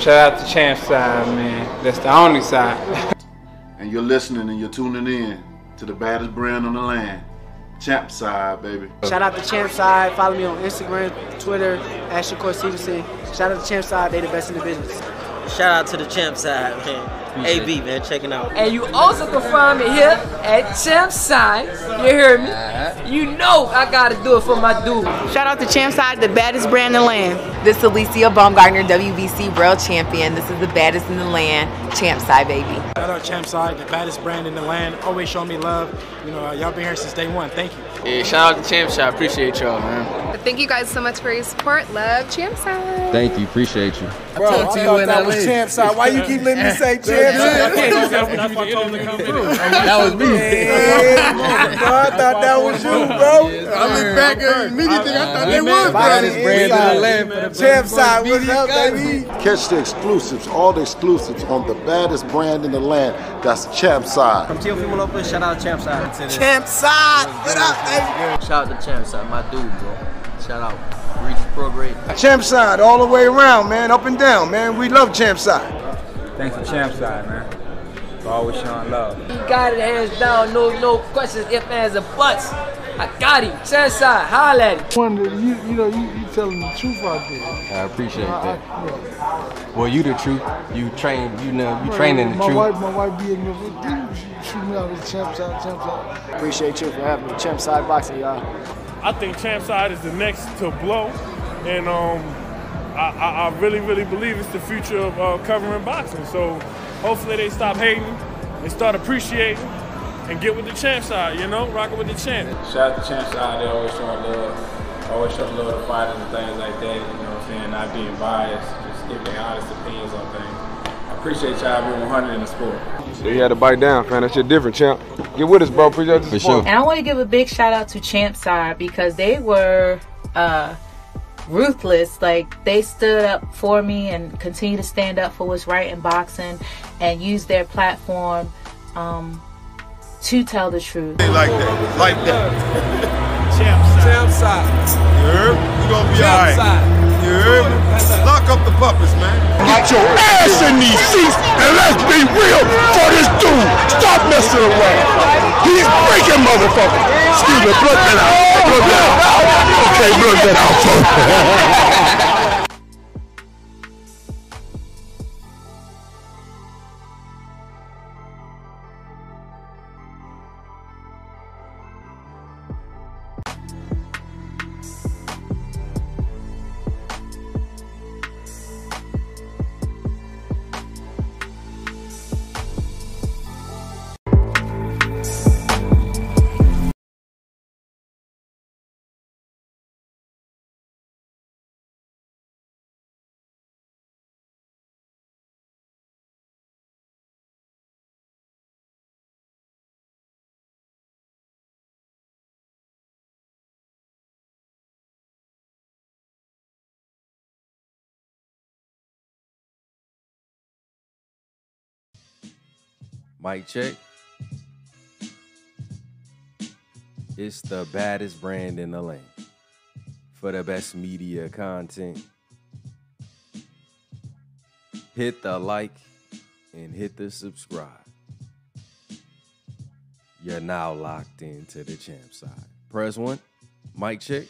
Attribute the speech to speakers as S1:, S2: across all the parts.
S1: Shout out to Champ side, man. That's the only side.
S2: and you're listening and you're tuning in to the baddest brand on the land. Champ side, baby.
S3: Shout out to Champ side. Follow me on Instagram, Twitter, Ashley Court Stevenson. Shout out to Champ side. They the best in the business.
S4: Shout out to the Champ side, man. AB, man, checking out.
S5: And you also can find me here at Champ Side. You hear me? Uh-huh. You know I gotta do it for my dude.
S6: Shout out to Champ Side, the baddest brand in the land.
S7: This is Alycia Baumgardner, WBC World Champion. This is the baddest in the land, Champ Side, baby.
S8: Shout out Champ Side, the baddest brand in the land. Always show me love. You know, y'all been here since day one. Thank you.
S1: Yeah, shout out to Champ Side. Appreciate y'all, man.
S9: Thank you guys so much for your support. Love Champ Side.
S10: Thank you. Appreciate you.
S11: Bro, I thought that was Champ Side. Why you keep letting me say Champ Side?
S10: That's why I told him to come through. That was me.
S11: Yeah, bro, I thought that was you, bro.
S10: I look back at immediately. I thought they was
S11: Baddest
S10: brand
S11: brand
S10: in
S11: in
S10: the
S11: the
S10: land.
S11: Champ Side, what's up, baby?
S2: Catch the exclusives, all the exclusives on the baddest brand in the land. That's Champ side.
S4: From Teofimo Lopez, shout out Champ Side.
S11: Champ Side, what up, baby?
S4: Shout out to Champ Side, my dude, bro. Shout out. Reach Pro Grade.
S11: Champ Side, all the way around, man, up and down, man. We love Champ Side.
S1: Thanks to Champ side, man. For always showing love.
S5: He got it hands down, no no questions, if ands or buts. I got him. Champ Side, holla at him.
S12: Wonder, you, you know, you, you telling the truth out there.
S10: I appreciate
S12: I-
S10: that.
S12: I- yeah.
S10: Well, you the truth. You train. You know. You training the truth.
S12: my
S10: truth.
S12: Wife, my wife be in the she shoot me out of the champ side, champ side.
S3: Appreciate you for having me. Champ side boxing, y'all.
S13: I think Champ Side is the next to blow, and um, I, I, I really, really believe it's the future of uh, covering boxing. So hopefully they stop hating and start appreciating and get with the Champ Side. You know, rocking with the champ.
S1: Shout out to Champ side. They always showing love. Always showing love to fighters and things like that. You know what I'm saying? Not being biased, just giving honest opinions on things. I appreciate y'all being 100 in the sport.
S14: So you had to bite down, man. That shit different, champ. Get with us, bro. Appreciate the support.
S15: And I want to give a big shout out to Champ Side because they were uh, ruthless. Like they stood up for me and continue to stand up for what's right in boxing and use their platform um, to tell the truth.
S16: Like that. Like that.
S13: Champ Side.
S16: Champ side. You heard? You gonna be alright. You heard? Lock up the puppets, man.
S17: Get your ass in these seats and let's be real for this dude. Stop messing around. He's breaking motherfucker. Excuse me, plug that out. Plug that out. Okay, plug that out,
S10: Mic check. It's the baddest brand in the land. For the best media content, hit the like and hit the subscribe. You're now locked into the champ side. Press one. Mic check.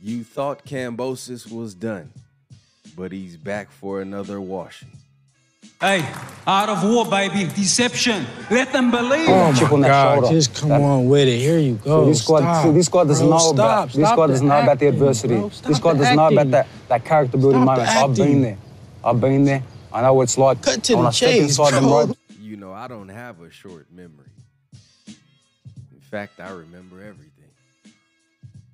S10: You thought Kambosos was done, but he's back for another washing.
S18: Hey, art of war, baby. Deception. Let them believe.
S12: Oh
S18: Chip
S12: my
S18: on that
S12: God,
S18: shoulder.
S12: just come
S18: That-
S12: on with it. Here you go.
S18: So this squad-
S12: Stop.
S18: so this squad doesn't
S12: Bro,
S18: know
S12: stop.
S18: about- this squad
S12: the
S18: doesn't know about the adversity.
S12: bro.
S18: This
S12: Stop
S18: squad
S12: the
S18: doesn't know about that, that character building
S12: Stop
S18: moment. I've been there. I've been there. I know what it's like.
S12: Cut to
S18: when
S12: the
S18: I step
S12: chase,
S18: inside them
S12: bro.
S18: ropes,
S10: You know, I don't have a short memory. In fact, I remember everything.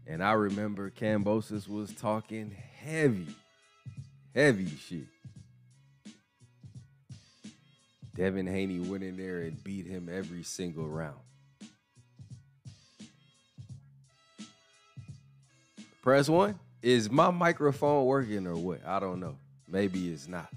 S10: And I remember Kambosos was talking heavy, heavy shit. Devin Haney went in there and beat him every single round. Press one. Is my microphone working or what? I don't know. Maybe it's not.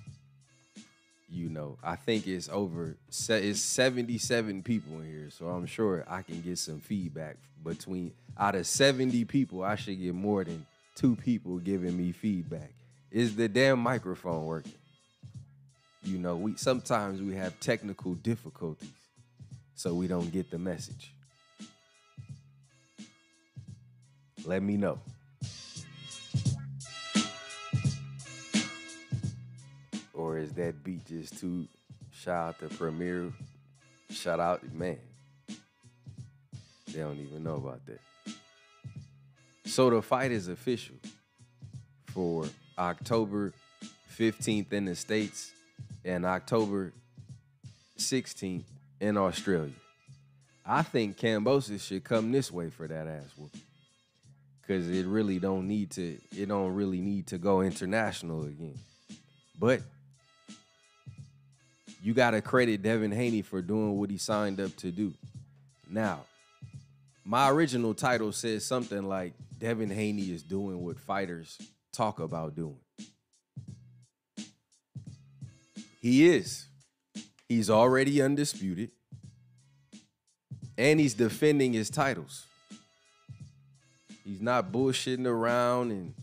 S10: You know, I think it's over. It's seventy-seven people in here, so I'm sure I can get some feedback between. Out of seventy people, I should get more than two people giving me feedback. Is the damn microphone working? You know, we sometimes we have technical difficulties, so we don't get the message. Let me know. Or is that beat just too shout out to Premier? Shout out, man. They don't even know about that. So the fight is official for October 15th in the States and October 16th in Australia. I think Kambosos should come this way for that ass whooping. Cause it really don't need to, it don't really need to go international again. But you gotta credit Devin Haney for doing what he signed up to do. Now, my original title says something like Devin Haney is doing what fighters talk about doing. He is. He's already undisputed. And he's defending his titles. He's not bullshitting around and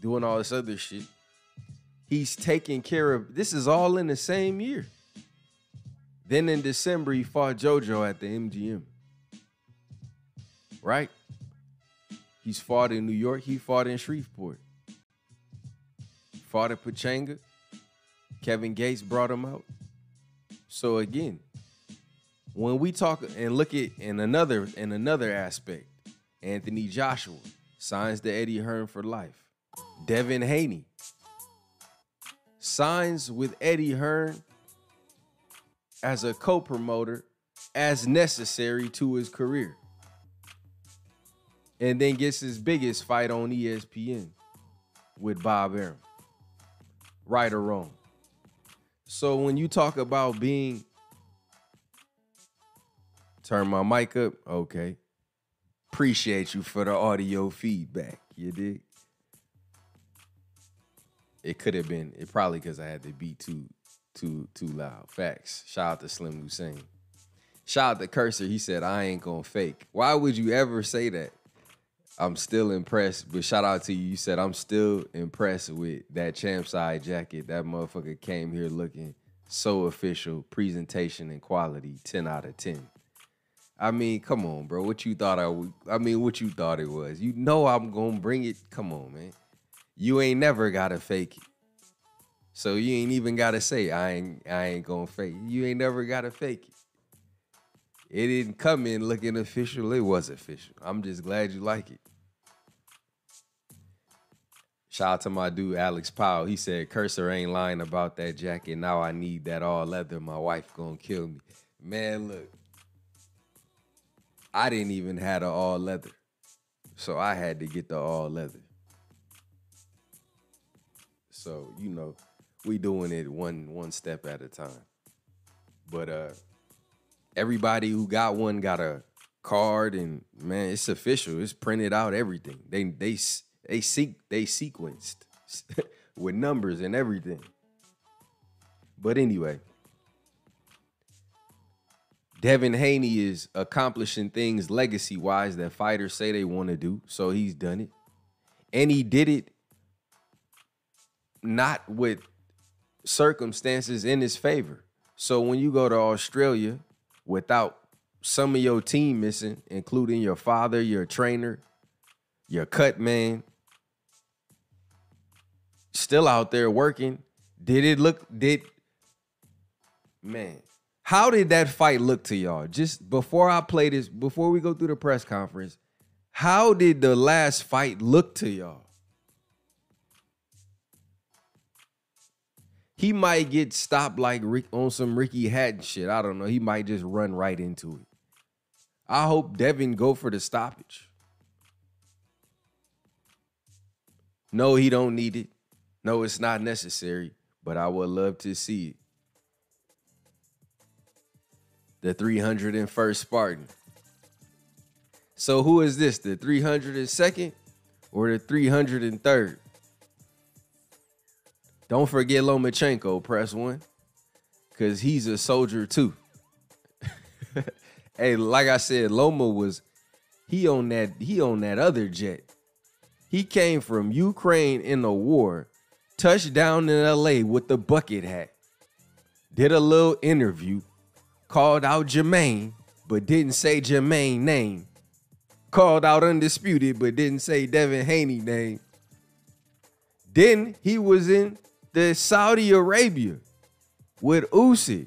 S10: doing all this other shit. He's taking care of this is all in the same year. Then in December, he fought JoJo at the MGM. Right? He's fought in New York. He fought in Shreveport. Fought at Pachanga. Kevin Gates brought him out. So again, when we talk and look at in another in another aspect, Anthony Joshua signs to Eddie Hearn for life. Devin Haney signs with Eddie Hearn as a co-promoter as necessary to his career. And then gets his biggest fight on ESPN with Bob Arum. Right or wrong. So when you talk about being turn my mic up, okay. Appreciate you for the audio feedback. You dig? It could have been, it probably because I had to be too, too, too loud. Facts. Shout out to Slim Hussein. Shout out to Cursor. He said, I ain't gonna fake. Why would you ever say that? I'm still impressed, but shout out to you. You said I'm still impressed with that champ side jacket. That motherfucker came here looking so official, presentation and quality, 10 out of 10. I mean, come on, bro. What you thought I I mean, what you thought it was. You know I'm gonna bring it. Come on, man. You ain't never gotta fake it. So you ain't even gotta say I ain't I ain't gonna fake it. You ain't never gotta fake it. It didn't come in looking official. It was official. I'm just glad you like it. Shout out to my dude Alex Powell. He said Cursor ain't lying about that jacket. Now I need that all leather. My wife gonna kill me. Man, look. I didn't even have the all leather. So I had to get the all leather. So, you know, we doing it one one step at a time. But uh everybody who got one got a card and man, it's official. It's printed out everything. They they they seek they sequenced with numbers and everything. But anyway, Devin Haney is accomplishing things legacy wise that fighters say they want to do. So he's done it. And he did it not with circumstances in his favor. So when you go to Australia without some of your team missing, including your father, your trainer, your cut man, still out there working, did it look did man how did that fight look to y'all? Just before I play this, before we go through the press conference, how did the last fight look to y'all? He might get stopped like Rick on some Ricky Hatton shit. I don't know. He might just run right into it. I hope Devin go for the stoppage. No, he don't need it. No, it's not necessary, but I would love to see it. The 301st Spartan. So who is this? The 302nd or the 303rd? Don't forget Lomachenko, press one. Cause he's a soldier too. hey, like I said, Loma was he on that he on that other jet. He came from Ukraine in the war touched down in LA with the bucket hat, did a little interview, called out Jermaine, but didn't say Jermaine name, called out Undisputed, but didn't say Devin Haney name. Then he was in the Saudi Arabia with Usyk.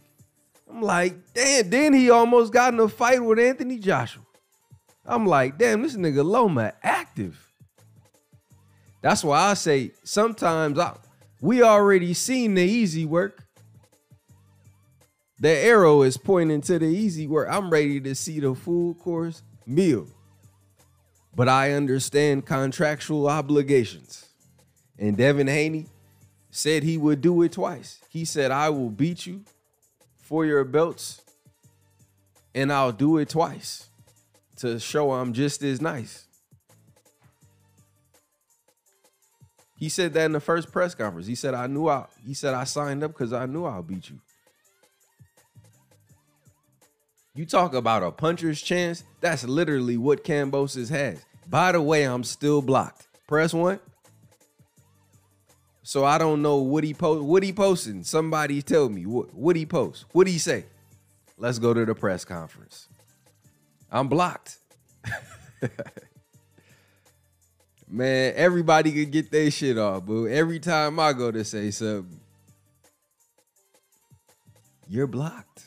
S10: I'm like, damn, then he almost got in a fight with Anthony Joshua. I'm like, damn, this nigga Loma active. That's why I say sometimes I, we already seen the easy work. The arrow is pointing to the easy work. I'm ready to see the full course meal. But I understand contractual obligations. And Devin Haney said he would do it twice. He said, I will beat you for your belts, and I'll do it twice to show I'm just as nice. He said that in the first press conference. He said, I knew I he said I signed up because I knew I'll beat you. You talk about a puncher's chance, that's literally what Kambosos has. By the way, I'm still blocked. Press one. So I don't know what he post. What he posting? Somebody tell me what what he post. What he say? Let's go to the press conference. I'm blocked. Man, everybody could get their shit off, but every time I go to say something, you're blocked.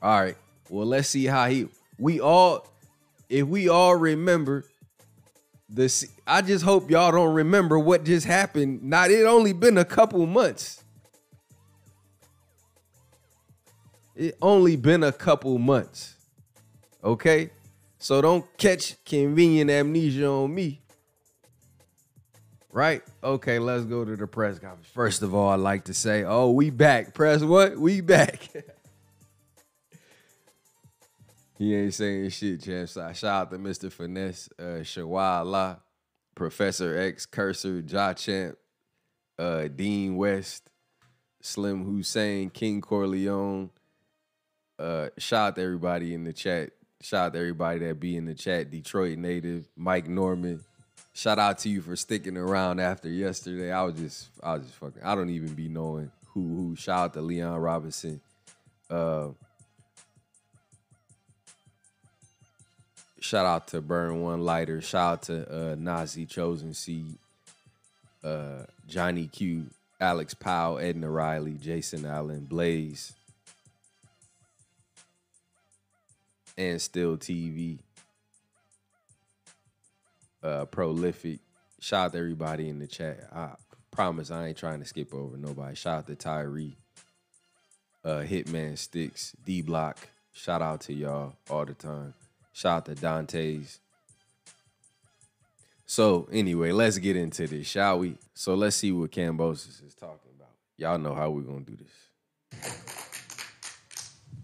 S10: All right. Well, let's see how he. We all, if we all remember this, I just hope y'all don't remember what just happened. Not it only been a couple months. It only been a couple months. Okay? So don't catch convenient amnesia on me. Right? Okay, let's go to the press conference. First of all, I'd like to say, oh, we back. Press what? We back. he ain't saying shit, champ. So shout out to Mr. Finesse, uh, Shawala, Professor X, Cursor, Ja Champ, uh, Dean West, Slim Hussein, King Corleone. Uh, shout out to everybody in the chat. Shout out to everybody that be in the chat. Detroit native, Mike Norman. Shout out to you for sticking around after yesterday. I was just, I was just fucking. I don't even be knowing who who. Shout out to Leon Robinson. Uh, shout out to Burn One Lighter. Shout out to uh, Nazi Chosen Seed. Uh, Johnny Q, Alex Powell, Edna Riley, Jason Allen, Blaze. and Still TV. Uh, prolific. Shout out to everybody in the chat. I promise I ain't trying to skip over nobody. Shout out to Tyree. Uh, Hitman Sticks, D Block. Shout out to y'all all the time. Shout out to Dante's. So anyway, let's get into this, shall we? So let's see what Kambosos is talking about. Y'all know how we're gonna do this.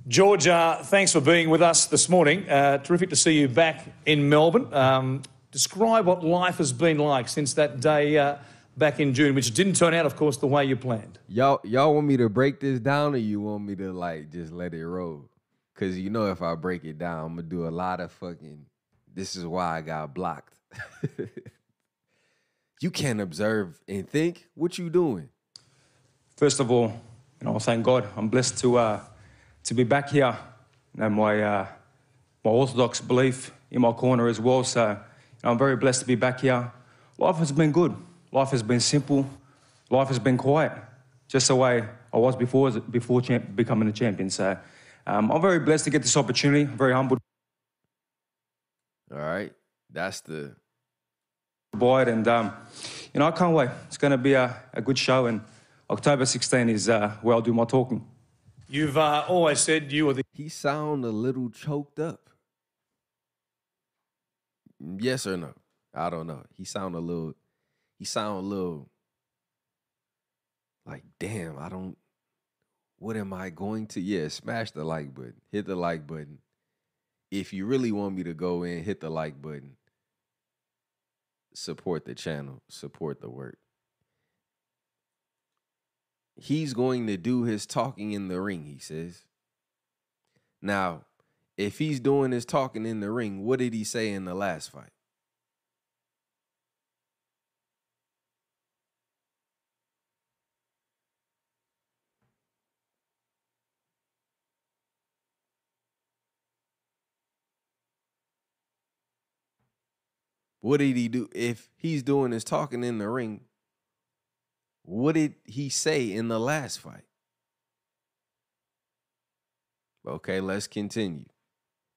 S19: George, uh, thanks for being with us this morning. Uh, terrific to see you back in Melbourne. Um, describe what life has been like since that day uh, back in June, which didn't turn out, of course, the way you planned.
S10: Y'all, y'all want me to break this down, or you want me to like just let it roll? Cause you know if I break it down, I'm gonna do a lot of fucking. This is why I got blocked. you can't observe and think. What you doing?
S19: First of all, you know, thank God, I'm blessed to uh, to be back here. Know, my uh, my Orthodox belief in my corner as well. So you know, I'm very blessed to be back here. Life has been good. Life has been simple. Life has been quiet, just the way I was before before champ- becoming a champion. So um, I'm very blessed to get this opportunity. very humbled.
S10: All right, that's the
S19: by it, and um, you know I can't wait. It's going to be a, a good show, and October 16 is uh, where I'll do my talking. You've uh, always said you were the.
S10: He sound a little choked up. Yes or no? I don't know. He sound a little. He sound a little. Like damn, I don't. What am I going to? Yeah, smash the like button. Hit the like button. If you really want me to go in, hit the like button. Support the channel. Support the work he's going to do his talking in the ring, he says. Now, if he's doing his talking in the ring, what did he say in the last fight? What did he do? If he's doing his talking in the ring, what did he say in the last fight? Okay, let's continue.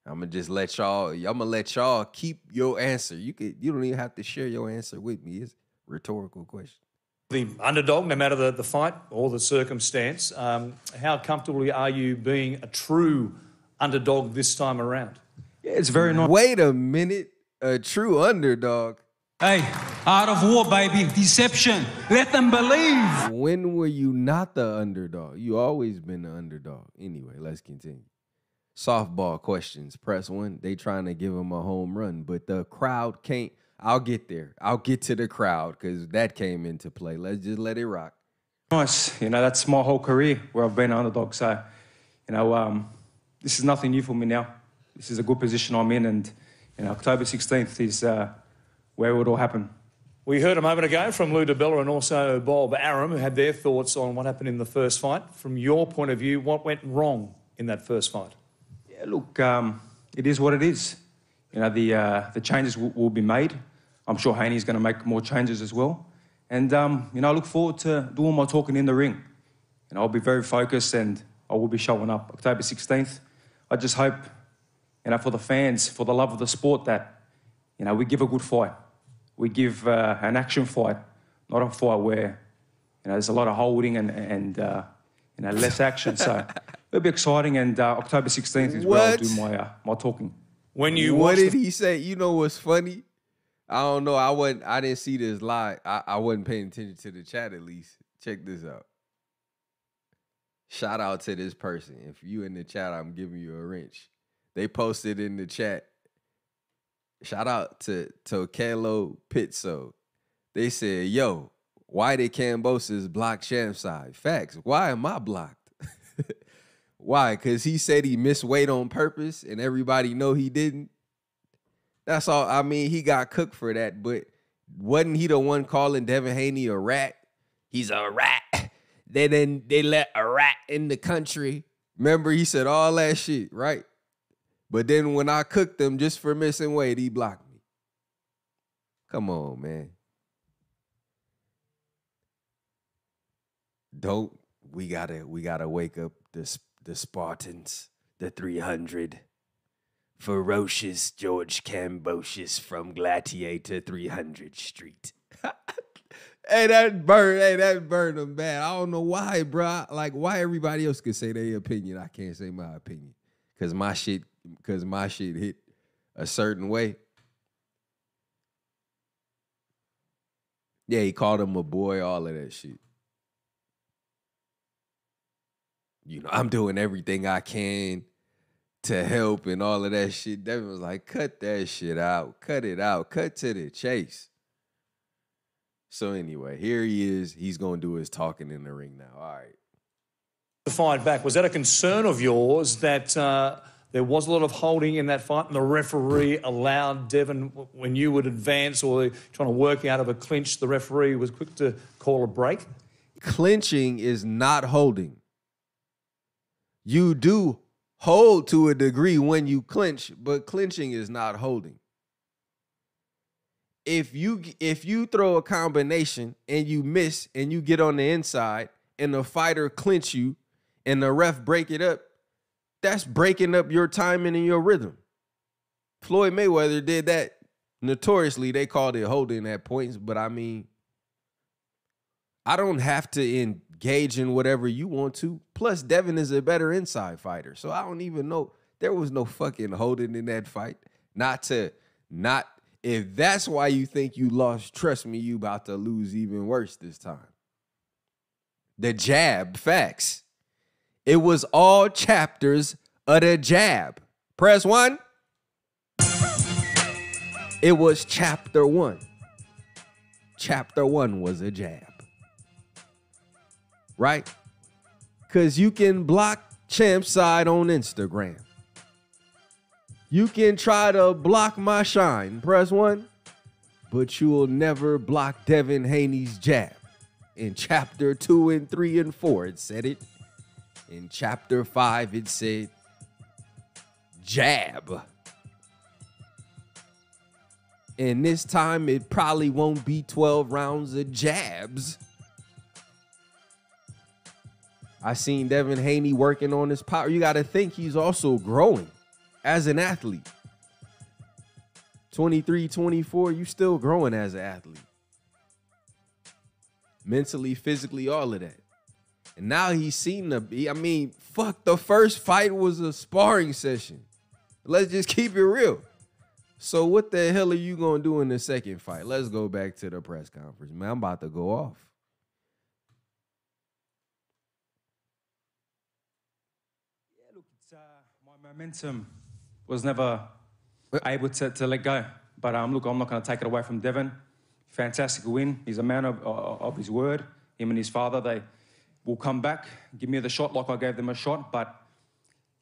S10: I'm gonna just let y'all. I'm gonna let y'all keep your answer. You could. You don't even have to share your answer with me. It's a rhetorical question.
S20: The underdog, no matter the, the fight or the circumstance, um, how comfortable are you being a true underdog this time around?
S19: Yeah, it's very nice.
S10: Wait a minute. A true underdog.
S18: Hey, art of war, baby. Deception. Let them believe.
S10: When were you not the underdog? You always been the underdog. Anyway, let's continue. Softball questions. Press one. They trying to give him a home run, but the crowd can't. I'll get there. I'll get to the crowd because that came into play. Let's just let it rock.
S19: Nice. You know, that's my whole career where I've been an underdog. So, you know, um, this is nothing new for me now. This is a good position I'm in, and you know, October 16th is uh, where it would all happen.
S20: We heard a moment ago from Lou DiBella and also Bob Arum, who had their thoughts on what happened in the first fight. From your point of view, what went wrong in that first fight?
S19: Yeah, look, um, it is what it is. You know, the uh, the changes will, will be made. I'm sure Haney's going to make more changes as well. And um, you know, I look forward to doing my talking in the ring. And I'll be very focused, and I will be showing up October 16th. I just hope, you know, for the fans, for the love of the sport, that you know we give a good fight. We give uh, an action fight, not a fight where you know there's a lot of holding and and uh, you know less action. So it'll be exciting. And uh, October 16th is where I'll do my uh, my talking.
S20: When you
S10: what did
S20: the-
S10: he say? You know what's funny? I don't know. I wasn't. I didn't see this live. I, I wasn't paying attention to the chat. At least check this out. Shout out to this person. If you in the chat, I'm giving you a wrench. They posted in the chat. Shout out to Tokelo Pizzo. They said, "Yo, why did Kambosos block Champside? Facts. Why am I blocked? Why? Because he said he missed weight on purpose, and everybody know he didn't. That's all. I mean, he got cooked for that, but wasn't he the one calling Devin Haney a rat? He's a rat. They then they let a rat in the country. Remember, he said all that shit, right? But then when I cooked him just for missing weight, he blocked me. Come on, man. Don't we gotta we gotta wake up the the Spartans, the three hundred. Ferocious George Kambosos from Gladiator 300 Street. hey, that burned. Hey, that burned them bad. I don't know why, bro. Like, why everybody else can say their opinion, I can't say my opinion, cause my shit, cause my shit hit a certain way. Yeah, he called him a boy, all of that shit. You know, I'm doing everything I can to help and all of that shit. Devin was like, cut that shit out. Cut it out. Cut to the chase. So anyway, here he is. He's gonna do his talking in the ring now. All right.
S20: the fight back. Was that a concern of yours that uh, there was a lot of holding in that fight and the referee allowed Devin, when you would advance or trying to work out of a clinch, the referee was quick to call a break?
S10: Clinching is not holding. You do hold to a degree when you clinch, but clinching is not holding. If you if you throw a combination and you miss and you get on the inside and the fighter clinch you and the ref break it up, that's breaking up your timing and your rhythm. Floyd Mayweather did that notoriously. They called it holding at points, but I mean, I don't have to engage in whatever you want to. Plus, Devin is a better inside fighter. So I don't even know. There was no fucking holding in that fight. Not to, not, if that's why you think you lost, trust me, you about to lose even worse this time. The jab, facts. It was all chapters of the jab. Press one. It was chapter one. Chapter one was a jab right? Because you can block Champ Side on Instagram. You can try to block my shine, press one, but you will never block Devin Haney's jab. In chapter two and three and four, it said it. In chapter five, it said jab. And this time it probably won't be 12 rounds of jabs. I seen Devin Haney working on his power. You got to think he's also growing as an athlete. 23, 24, you still growing as an athlete. Mentally, physically, all of that. And now he seemed to be, I mean, fuck, the first fight was a sparring session. Let's just keep it real. So what the hell are you gonna do in the second fight? Let's go back to the press conference. Man, I'm about to go off.
S19: Yeah, look, it's, uh, my momentum was never able to, to let go. But um, look, I'm not going to take it away from Devin. Fantastic win. He's a man of, of, of his word. Him and his father, they will come back, give me the shot like I gave them a shot. But,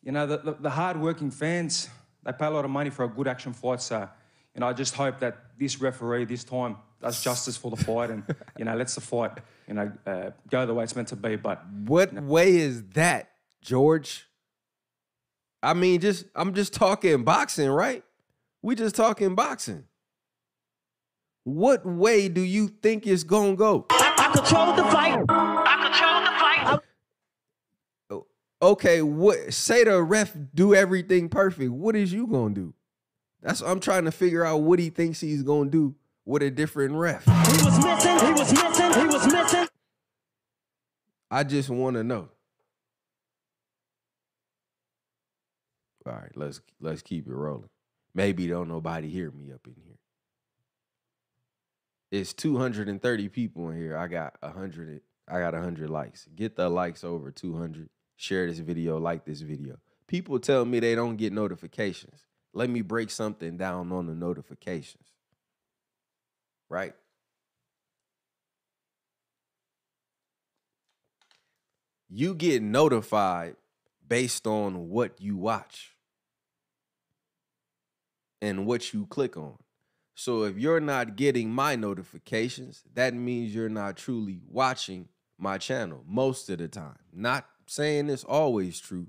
S19: you know, the, the, the hard-working fans, they pay a lot of money for a good action fight. So, you know, I just hope that this referee this time does justice for the fight and, you know, lets the fight, you know, uh, go the way it's meant to be. But
S10: What way is that, George? I mean, just I'm just talking boxing, right? We just talking boxing. What way do you think it's gonna go?
S17: I control the fight.
S10: Okay, what say the ref do everything perfect. What is you gonna do? That's I'm trying to figure out what he thinks he's gonna do with a different ref.
S17: He was missing. He was missing. He was missing.
S10: I just want to know. All right, let's let's keep it rolling. Maybe don't nobody hear me up in here. It's 230 people in here. I got 100 I got 100 likes. Get the likes over 200. Share this video, like this video. People tell me they don't get notifications. Let me break something down on the notifications. Right? You get notified based on what you watch and what you click on. So if you're not getting my notifications, that means you're not truly watching my channel most of the time. Not saying it's always true,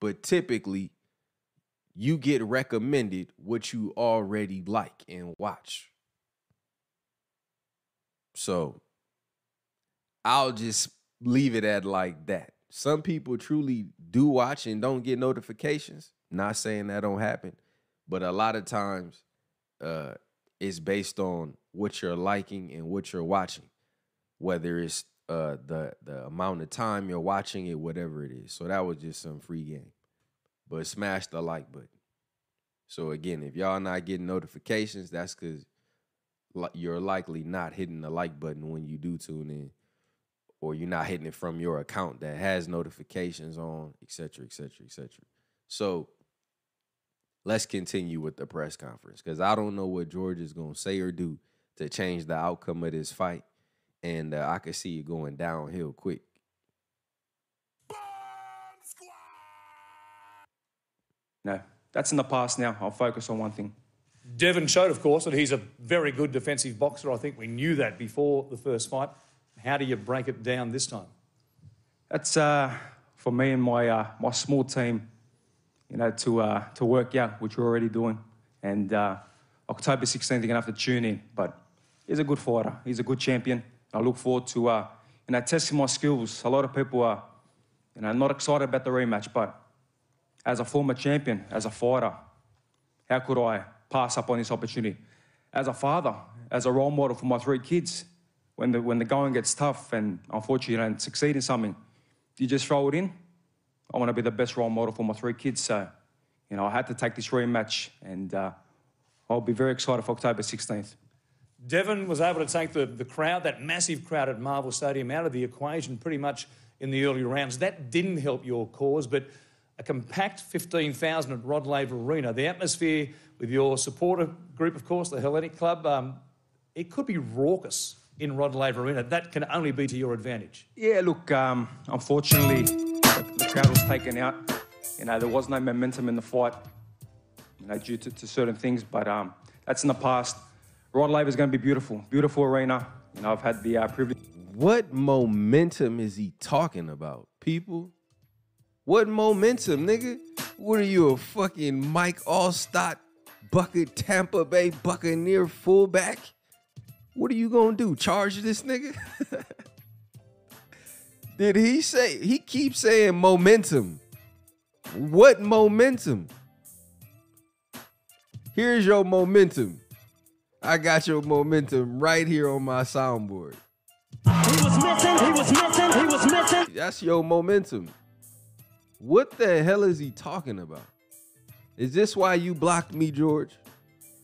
S10: but typically you get recommended what you already like and watch. So I'll just leave it at like that. Some people truly do watch and don't get notifications. Not saying that don't happen, but a lot of times uh it's based on what you're liking and what you're watching. Whether it's uh the the amount of time you're watching it, whatever it is. So that was just some free game. But smash the like button. So again, if y'all not getting notifications, that's because you're likely not hitting the like button when you do tune in, or you're not hitting it from your account that has notifications on, etc., etc., etc. So let's continue with the press conference because I don't know what George is gonna say or do to change the outcome of this fight, and uh, I can see it going downhill quick.
S19: no, that's in the past now. I'll focus on one thing.
S20: Devin showed, of course, that he's a very good defensive boxer. I think we knew that before the first fight. How do you break it down this time?
S19: That's uh, for me and my uh, my small team, you know, to uh, to work out, which we're already doing. And uh, October 16th, you're gonna have to tune in. But he's a good fighter. He's a good champion. I look forward to uh, you know testing my skills. A lot of people are, you know, not excited about the rematch, but as a former champion, as a fighter, how could I pass up on this opportunity? As a father, as a role model for my three kids, when the, when the going gets tough and unfortunately you don't succeed in something, you just throw it in. I want to be the best role model for my three kids. So, you know, I had to take this rematch and uh, I'll be very excited for October 16th.
S20: Devin was able to take the, the crowd, that massive crowd at Marvel Stadium, out of the equation pretty much in the early rounds. That didn't help your cause, but a compact 15,000 at Rod Laver Arena, the atmosphere with your supporter group, of course, the Hellenic Club, um, it could be raucous in Rod Laver Arena. That can only be to your advantage.
S19: Yeah, look, um, unfortunately, the, crowd was taken out. You know, there was no momentum in the fight, you know, due to, to certain things, but um, that's in the past. Rod Laver is going to be beautiful, beautiful arena. You know, I've had the uh, privilege.
S10: What momentum is he talking about, people? What momentum, nigga? What are you, a fucking Mike Alstott bucket Tampa Bay Buccaneer fullback. What are you gonna do? Charge this nigga? Did he say he keeps saying momentum? What momentum? Here's your momentum. I got your momentum right here on my soundboard.
S21: He was missing, he was missing, he was missing.
S10: That's your momentum. What the hell is he talking about? Is this why you blocked me, George?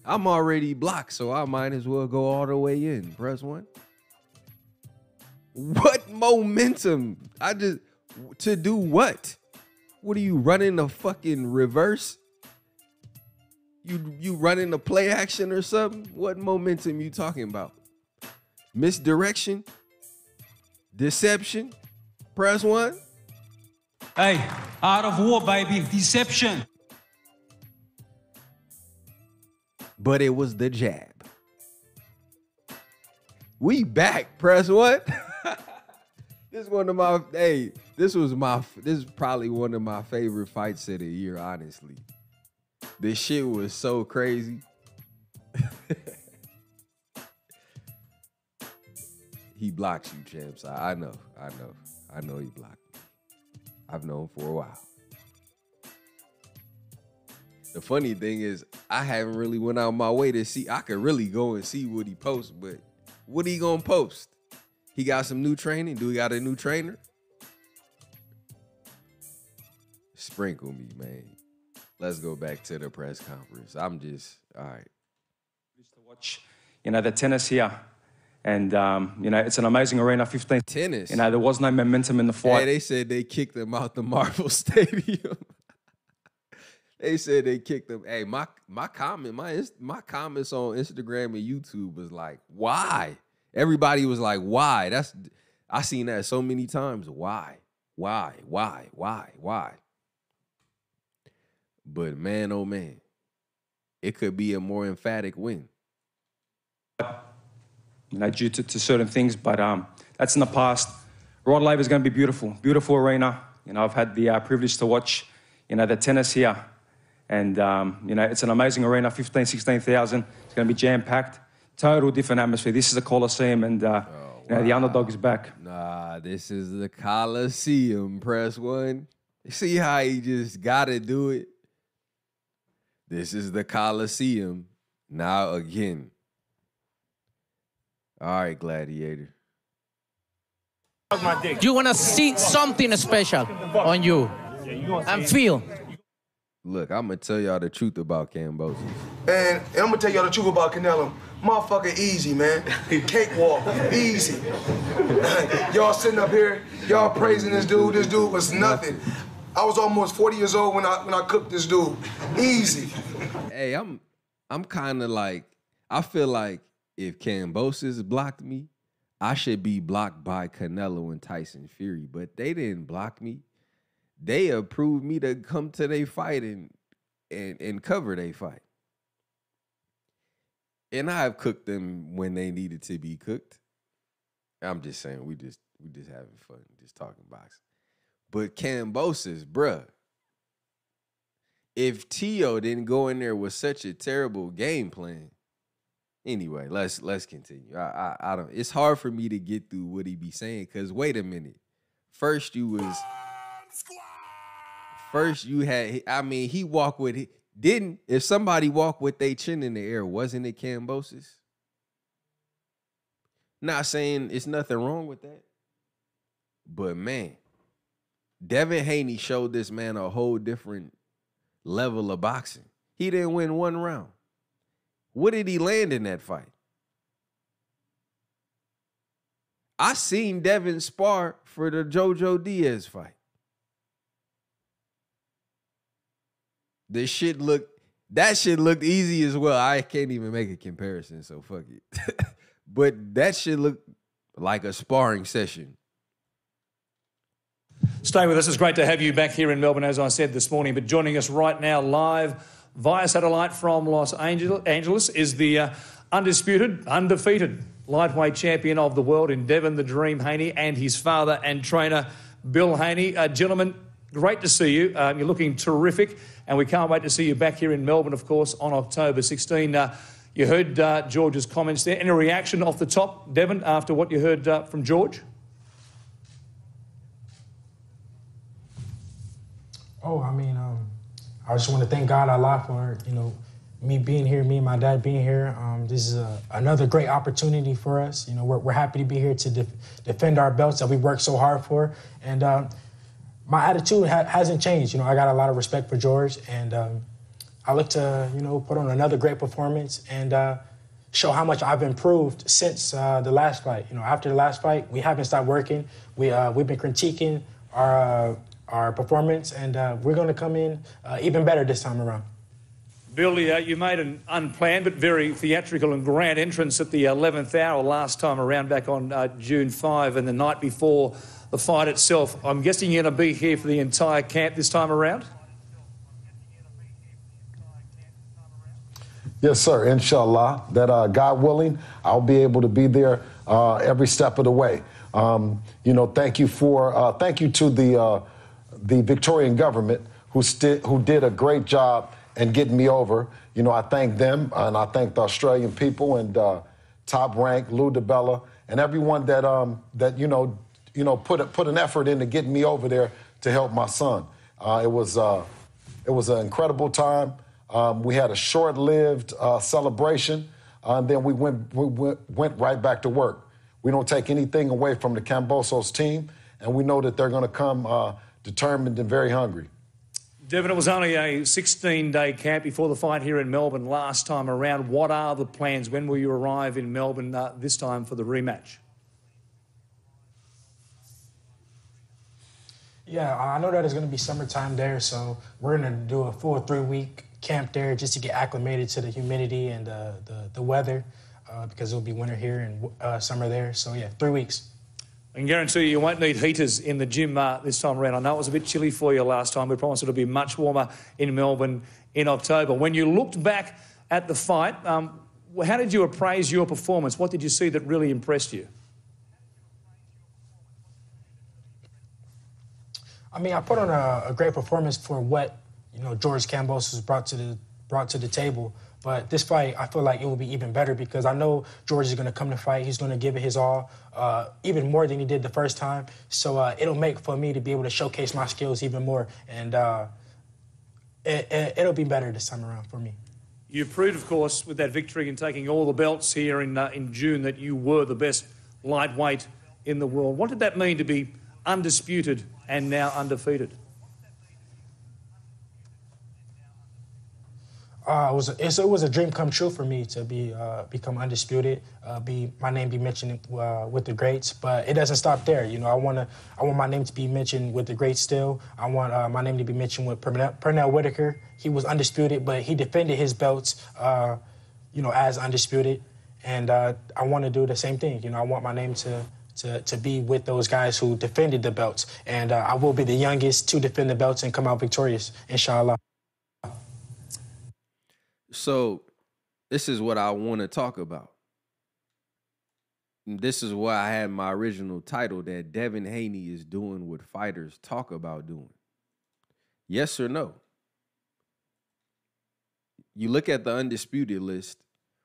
S10: I'm already blocked, so I might as well go all the way in. Press one. What momentum? I just to do what? What are you running a fucking reverse? You you running a play action or something? What momentum you talking about? Misdirection? Deception? Press one.
S18: Hey, out of war, baby. Deception.
S10: But it was the jab. We back. Press what? this is one of my hey, this was my this is probably one of my favorite fights of the year, honestly. This shit was so crazy. he blocks you, champs. I, I know, I know, I know he blocked me. I've known for a while. The funny thing is, I haven't really went out my way to see. I could really go and see what he posts, but what he gonna post? He got some new training. Do he got a new trainer? Sprinkle me, man. Let's go back to the press conference. I'm just all right.
S19: Used to watch, you know, the tennis here. And, um, you know, it's an amazing arena, 15.
S10: Tennis?
S19: You know, there was no momentum in the fight.
S10: Hey, they said they kicked them out the Marvel Stadium. they said they kicked them. Hey, my my comment, my my comments on Instagram and YouTube was like, why? Everybody was like, why? That's I seen that so many times. Why? Why? Why? Why? Why? But man, oh man, it could be a more emphatic win.
S19: you know, due to, to certain things. But um, that's in the past. Rod Laver is going to be beautiful, beautiful arena. You know, I've had the uh, privilege to watch, you know, the tennis here. And, um, you know, it's an amazing arena, 15, 16,000. It's going to be jam-packed. Total different atmosphere. This is a Coliseum, and, uh, you know, the underdog is back.
S10: Nah, this is the Coliseum. Press one. See how he just got to do it? This is the Coliseum. Now again. All right, Gladiator.
S22: You want to see something special on you and feel.
S10: Look, I'm gonna tell y'all the truth about Kambosos.
S11: And, and I'm gonna tell y'all the truth about Canelo. Motherfucker easy, man. Cakewalk, easy. y'all sitting up here, y'all praising this dude. This dude was nothing. I was almost 40 years old when I when I cooked this dude. Easy.
S10: Hey, I'm I'm kind of like I feel like if Kambosos blocked me, I should be blocked by Canelo and Tyson Fury, but they didn't block me. They approved me to come to their fight and and and cover their fight. And I've cooked them when they needed to be cooked. I'm just saying we just we just having fun, just talking boxing. But Kambosos, bruh, if Tio didn't go in there with such a terrible game plan, anyway, let's let's continue. I, I I don't. It's hard for me to get through what he be saying because wait a minute. First you was first you had. I mean, he walked with didn't. If somebody walked with their chin in the air, wasn't it Kambosos? Not saying it's nothing wrong with that, but man, Devin Haney showed this man a whole different level of boxing. He didn't win one round. What did he land in that fight? I seen Devin spar for the JoJo Diaz fight. This shit looked that shit looked easy as well. I can't even make a comparison, so fuck it. but that shit looked like a sparring session.
S20: Stay with us. It's great to have you back here in Melbourne, as I said this morning. But joining us right now, live via satellite from Los Angeles, is the uh, undisputed, undefeated lightweight champion of the world in Devin, the Dream Haney and his father and trainer, Bill Haney. Uh, gentlemen, great to see you. Um, you're looking terrific, and we can't wait to see you back here in Melbourne, of course, on October 16. Uh, you heard uh, George's comments there. Any reaction off the top, Devin, after what you heard uh, from George?
S8: Oh, I mean, um, I just want to thank God Allah for you know me being here, me and my dad being here. Um, this is a, another great opportunity for us. You know, we're, we're happy to be here to def- defend our belts that we worked so hard for, and um, my attitude ha- hasn't changed. You know, I got a lot of respect for George, and um, I look to you know put on another great performance and. Uh, show how much I've improved since uh, the last fight. You know, after the last fight, we haven't stopped working. We uh, we've been critiquing our uh, our performance, and uh, we're going to come in uh, even better this time around.
S20: Bill, uh, you made an unplanned but very theatrical and grand entrance at the 11th hour last time around, back on uh, June 5, and the night before the fight itself. I'm guessing you're going to be here for the entire camp this time around?
S2: Yes, sir. Inshallah, that uh, God willing, I'll be able to be there uh, every step of the way. Um, you know, thank you for uh, thank you to the uh, the Victorian government who sti- who did a great job in getting me over. You know, I thank them and I thank the Australian people and uh, Top Rank, Lou DiBella, and everyone that um, that you know you know put a, put an effort into getting me over there to help my son. Uh, it was uh, it was an incredible time. Um, we had a short-lived uh, celebration, uh, and then we went, we went went right back to work. We don't take anything away from the Kambosos team, and we know that they're going to come uh, determined and very hungry.
S20: Devin, it was only a 16 day camp before the fight here in Melbourne last time around. What are the plans? When will you arrive in Melbourne uh, this time for the rematch?
S8: Yeah, I know that it's going to be summertime there, so we're going to do a full three week camp there just to get acclimated to the humidity and uh, the, the weather uh, because it'll be winter here and uh, summer there. So, yeah, three weeks.
S20: I can guarantee you, you won't need heaters in the gym uh, this time around. I know it was a bit chilly for you last time. We promised it'll be much warmer in Melbourne in October. When you looked back at the fight, um, how did you appraise your performance? What did you see that really impressed you?
S8: I mean, I put on a, a great performance for what you know George Kambosos has brought to the brought to the table. But this fight, I feel like it will be even better because I know George is going to come to fight. He's going to give it his all, uh, even more than he did the first time. So uh, it'll make for me to be able to showcase my skills even more, and uh, it, it, it'll be better this time around for me.
S20: You proved, of course, with that victory and taking all the belts here in, uh, in June that you were the best lightweight in the world. What did that mean to be undisputed and now undefeated?
S8: Uh, it was a, it was a dream come true for me to be uh, become undisputed, uh, be my name be mentioned uh, with the greats. But it doesn't stop there. You know, I want to I want my name to be mentioned with the greats still. I want uh, my name to be mentioned with Pernell, Pernell Whitaker. He was undisputed, but he defended his belts, uh, you know, as undisputed. And I want to do the same thing. You know, I want my name to to, to be with those guys who defended the belts. And I will be the youngest to defend the belts and come out victorious, inshallah.
S10: So, this is what I want to talk about. This is why I had my original title that Devin Haney is doing what fighters talk about doing. Yes or no? You look at the undisputed list,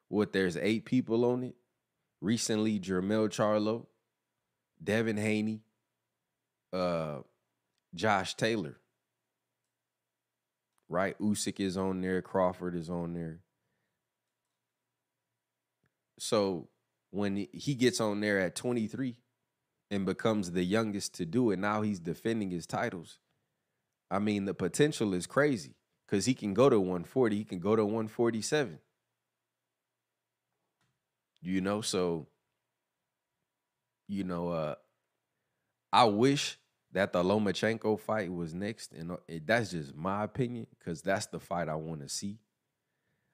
S10: what there's eight people on it. Recently, Jermell Charlo, Devin Haney, uh, Josh Taylor. Right? Usyk is on there, Crawford is on there. So when he gets on there at 23 and becomes the youngest to do it, now he's defending his titles. I mean, the potential is crazy because he can go to 140, he can go to 147. You know, so you know, uh I wish that the Lomachenko fight was next, and uh, that's just my opinion because that's the fight I want to see.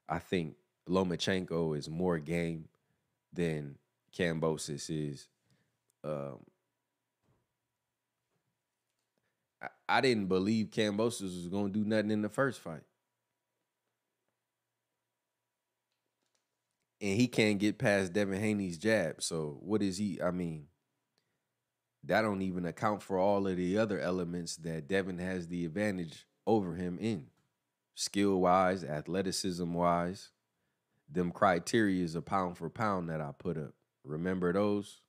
S10: I think Lomachenko is more game than Kambosos is. Um, I, I didn't believe Kambosos was going to do nothing in the first fight. And he can't get past Devin Haney's jab. So what is he? I mean, that don't even account for all of the other elements that Devin has the advantage over him in. Skill wise, athleticism wise, them criteria is a pound for pound that I put up. Remember those?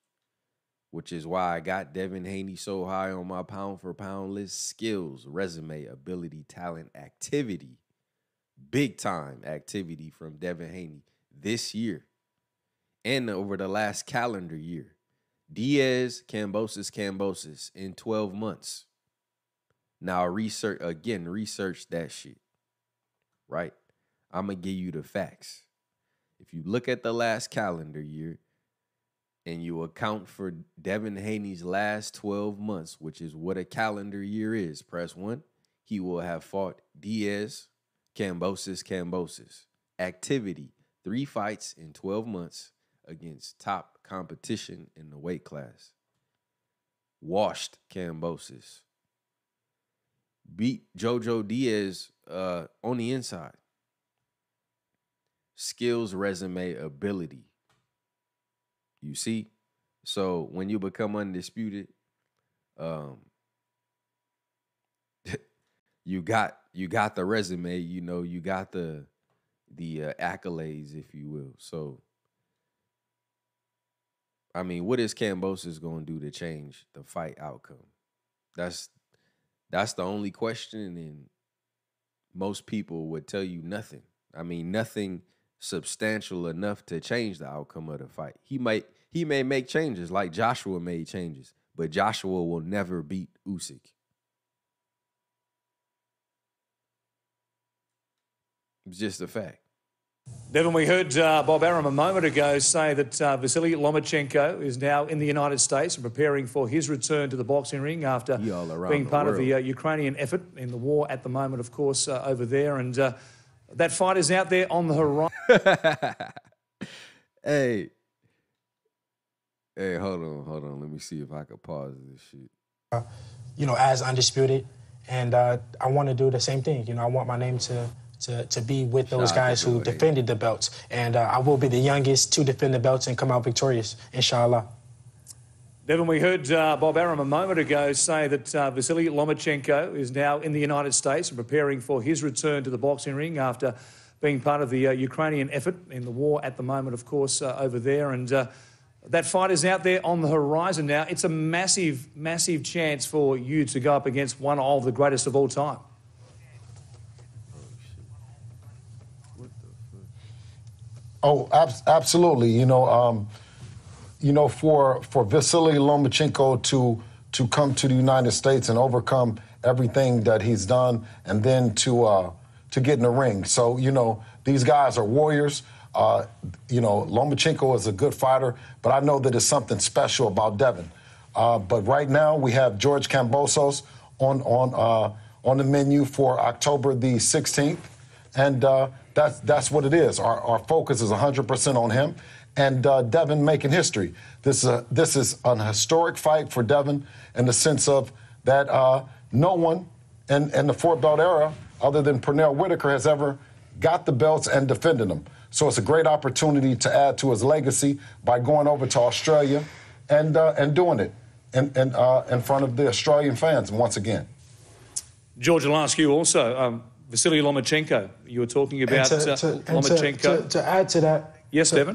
S10: Which is why I got Devin Haney so high on my pound for pound list. Skills, resume, ability, talent, activity. Big time activity from Devin Haney this year and over the last calendar year. Diaz, Kambosos, Kambosos in 12 months. Now research again, research that shit. Right? I'm gonna give you the facts. If you look at the last calendar year and you account for Devin Haney's last 12 months, which is what a calendar year is, press one, he will have fought Diaz, Kambosos, Kambosos. Activity, three fights in 12 months against top competition in the weight class. Washed Kambosos. Beat Jojo Diaz uh, on the inside. Skills, resume, ability. You see? So when you become undisputed, um, you got you got the resume, you know, you got the the uh, accolades, if you will. So I mean, what is Kambosos going to do to change the fight outcome? That's that's the only question, and most people would tell you nothing. I mean, nothing substantial enough to change the outcome of the fight. He might he may make changes like Joshua made changes, but Joshua will never beat Usyk. It's just a fact.
S20: Devin, we heard uh, Bob Arum a moment ago say that uh, Vasily Lomachenko is now in the United States and preparing for his return to the boxing ring after being
S10: the
S20: part of the uh, Ukrainian effort in the war at the moment, of course, uh, over there. And uh, that fight is out there on the horizon.
S10: Hey. Hey, hold on, hold on. Let me see if I can pause this shit.
S8: you know, as undisputed. And uh, I want to do the same thing. You know, I want my name to to, to be with those
S10: Shout out
S8: guys who
S10: Joe
S8: defended the belts. And uh, I will be the youngest to defend the belts and come out victorious, inshallah.
S20: Devin, we heard uh, Bob Arum a moment ago say that uh, Vasily Lomachenko is now in the United States and preparing for his return to the boxing ring after being part of the uh, Ukrainian effort in the war at the moment, of course, uh, over there. And uh, that fight is out there on the horizon now. It's a massive, massive chance for you to go up against one of the greatest of all time.
S2: Oh, ab- absolutely. You know, um, you know, for for Vasily Lomachenko to to come to the United States and overcome everything that he's done, and then to uh, to get in the ring. So you know, these guys are warriors. Uh, you know, Lomachenko is a good fighter, but I know that there's something special about Devin. Uh, but right now we have George Kambosos on on uh, on the menu for October the 16th and uh, that's that's what it is. Our, our focus is 100% on him, and uh, Devin making history. This is a, this is an historic fight for Devin in the sense of that uh, no one in, in the four belt era, other than Pernell Whitaker, has ever got the belts and defended them. So it's a great opportunity to add to his legacy by going over to Australia and uh, and doing it in in, uh, in front of the Australian fans once again.
S20: George, I'll ask you also. Um, Vasily Lomachenko, you were talking about
S8: to,
S20: uh,
S8: to-
S20: Lomachenko.
S8: To, to add to that.
S20: Yes, Devin?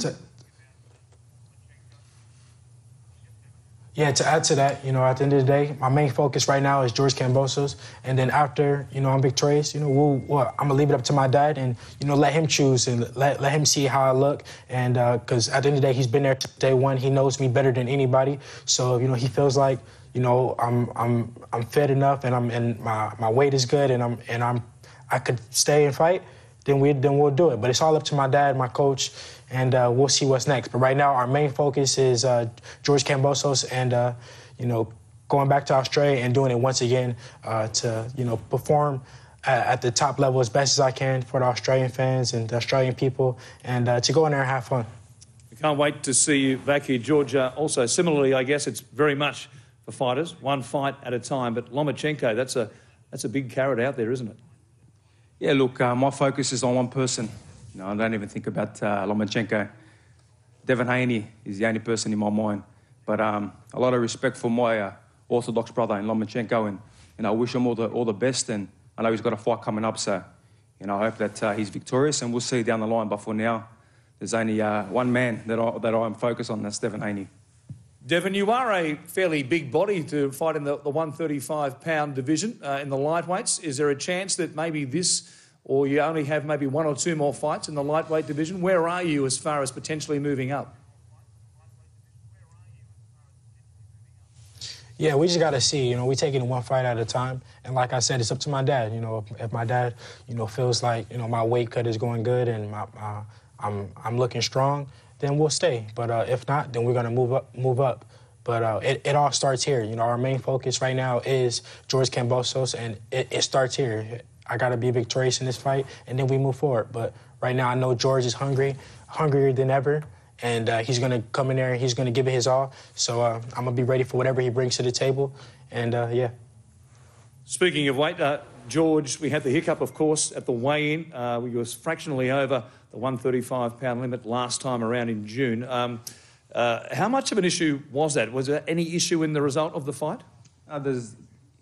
S8: yeah, to add to that, you know, at the end of the day, my main focus right now is George Kambosos, and then after, you know, I'm victorious. You know, we'll, well, I'm gonna leave it up to my dad, and you know, let him choose and let, let him see how I look, and because at the end of the day, he's been there day one. He knows me better than anybody, so you know, he feels like, you know, I'm I'm I'm fit enough, and I'm and my my weight is good, and I'm and I'm I could stay and fight, then we then we'll do it. But it's all up to my dad, my coach, and uh, we'll see what's next. But right now, our main focus is uh, George Kambosos, and uh, you know, going back to Australia and doing it once again uh, to you know perform. At, at the top level as best as I can for the Australian fans and the Australian people, and uh, to go in there and have fun.
S20: We can't wait to see you back here, Georgia. Also, similarly, I guess it's very much for fighters, one fight at a time. But Lomachenko, that's a that's a big carrot out there, isn't it?
S19: Yeah, look, uh, my focus is on one person. I don't even think about uh, Lomachenko. Devin Haney is the only person in my mind. But um, a lot of respect for my uh, Orthodox brother in Lomachenko, and, and I wish him all the, all the best. And I know he's got a fight coming up, so you know, I hope that uh, he's victorious, and we'll see down the line. But for now, there's only uh, one man that, I, that I'm focused on, that's Devin Haney.
S20: Devin, you are a fairly big body to fight in the, the 135 pound division uh, in the lightweights. Is there a chance that maybe this, or you only have maybe one or two more fights in the lightweight division? Where are you as far as potentially moving up?
S8: Yeah, we just got to see. You know, we taking it one fight at a time. And like I said, it's up to my dad. You know, if, if my dad, you know, feels like you know my weight cut is going good and my, uh, I'm I'm looking strong, then we'll stay. But uh, if not, then we're gonna move up. Move up. But uh, it, it all starts here. You know, our main focus right now is George Kambosos, and it, it starts here. I gotta be victorious in this fight, and then we move forward. But right now, I know George is hungry, hungrier than ever and uh, he's to come in there and he's to give it his all. So uh, I'm to be ready for whatever he brings to the table. And uh, yeah.
S20: Speaking of weight, George, we had the hiccup, of course, at the weigh-in. Uh, we was fractionally over the 135 pound limit last time around in June. Um, uh, how much of an issue was that? Was there any issue in the result of the fight?
S19: Uh, there's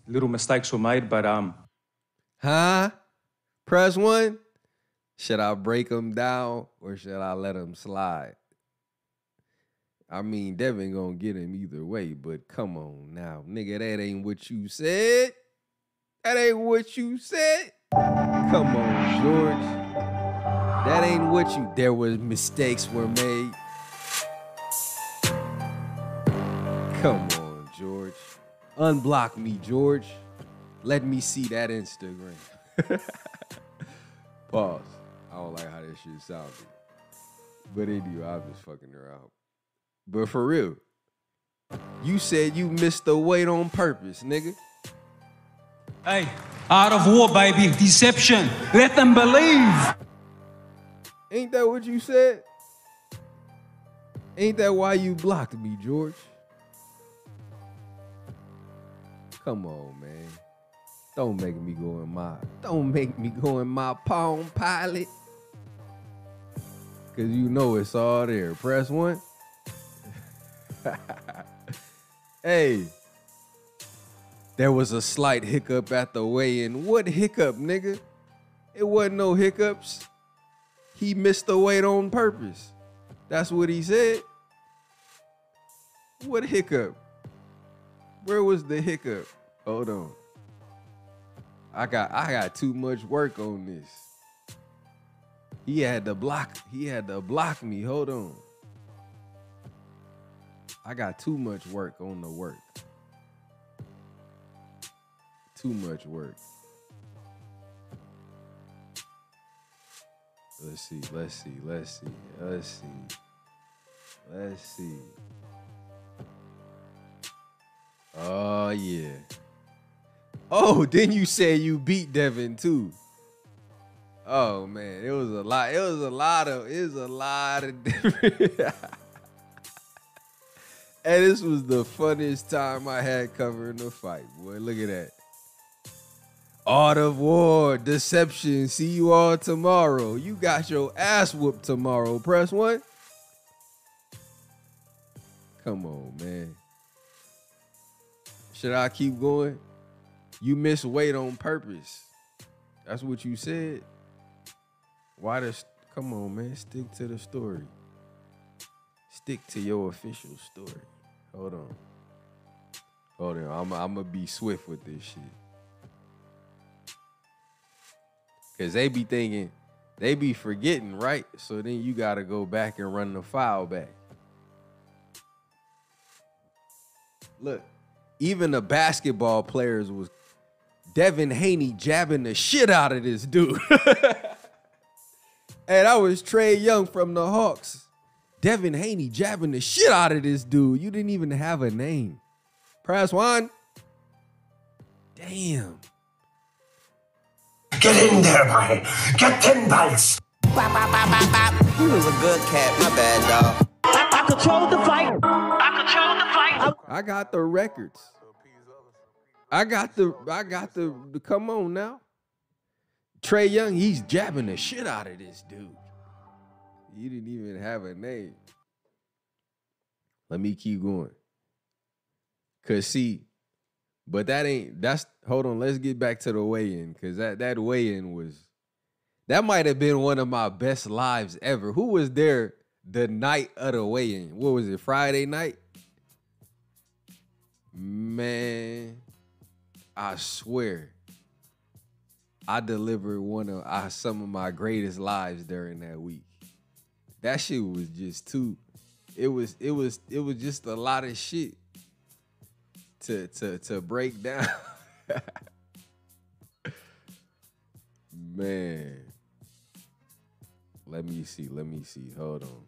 S19: little mistakes were made, but um,
S10: Huh? Press one. Should I break him down or should I let him slide? I mean, Devin gonna get him either way, but come on now, nigga, that ain't what you said. That ain't what you said. Come on, George. That ain't what you. There was mistakes were made. Come on, George. Unblock me, George. Let me see that Instagram. Pause. I don't like how that shit sounded. But anyway, I'm just fucking around. But for real, you said you missed the weight on purpose, nigga.
S18: Hey, art of war, baby. Deception. Let them believe.
S10: Ain't that what you said? Ain't that why you blocked me, George? Come on, man. Don't make me go in my don't make me go in my palm pilot. Cause you know it's all there. Press one. hey. There was a slight hiccup at the weigh-in. What hiccup, nigga? It wasn't no hiccups. He missed the weight on purpose. That's what he said. What hiccup? Where was the hiccup? Hold on. I got I got too much work on this. He had to block. He had to block me. Hold on. I got too much work on the work. Too much work. Let's see. Let's see. Let's see. Let's see. Let's see. Oh yeah. Oh, then you say you beat Devin too. Oh man, it was a lot. It was a lot of. It was a lot of different. and this was the funniest time I had covering the fight. Boy, look at that. Art of war, deception. See you all tomorrow. You got your ass whooped tomorrow. Press one. Come on, man. Should I keep going? You miss weight on purpose. That's what you said. Why does come on, man? Stick to the story. Stick to your official story. Hold on. Hold on. I'm, I'm gonna be swift with this shit. Cause they be thinking, they be forgetting, right? So then you gotta go back and run the file back. Look, even the basketball players was Devin Haney jabbing the shit out of this dude. and I was Trae Young from the Hawks. Devin Haney jabbing the shit out of this dude. You didn't even have a name. Press one. Damn.
S21: Get in there, man. Get 10 bites.
S4: He was a good cat. My bad, dog.
S21: I, I control the fight. I control the fight.
S10: I got the records. I got the I got the, the come on now. Trae Young, he's jabbing the shit out of this dude. He didn't even have a name. Let me keep going. Cause see, but that ain't that's hold on, let's get back to the weigh-in. Cause that that weigh-in was that might have been one of my best lives ever. Who was there the night of the weigh-in? What was it, Friday night? Man, I swear. I delivered one of some of my greatest lives during that week. That shit was just too. It was it was it was just a lot of shit to to to break down. Man. Let me see. Let me see. Hold on.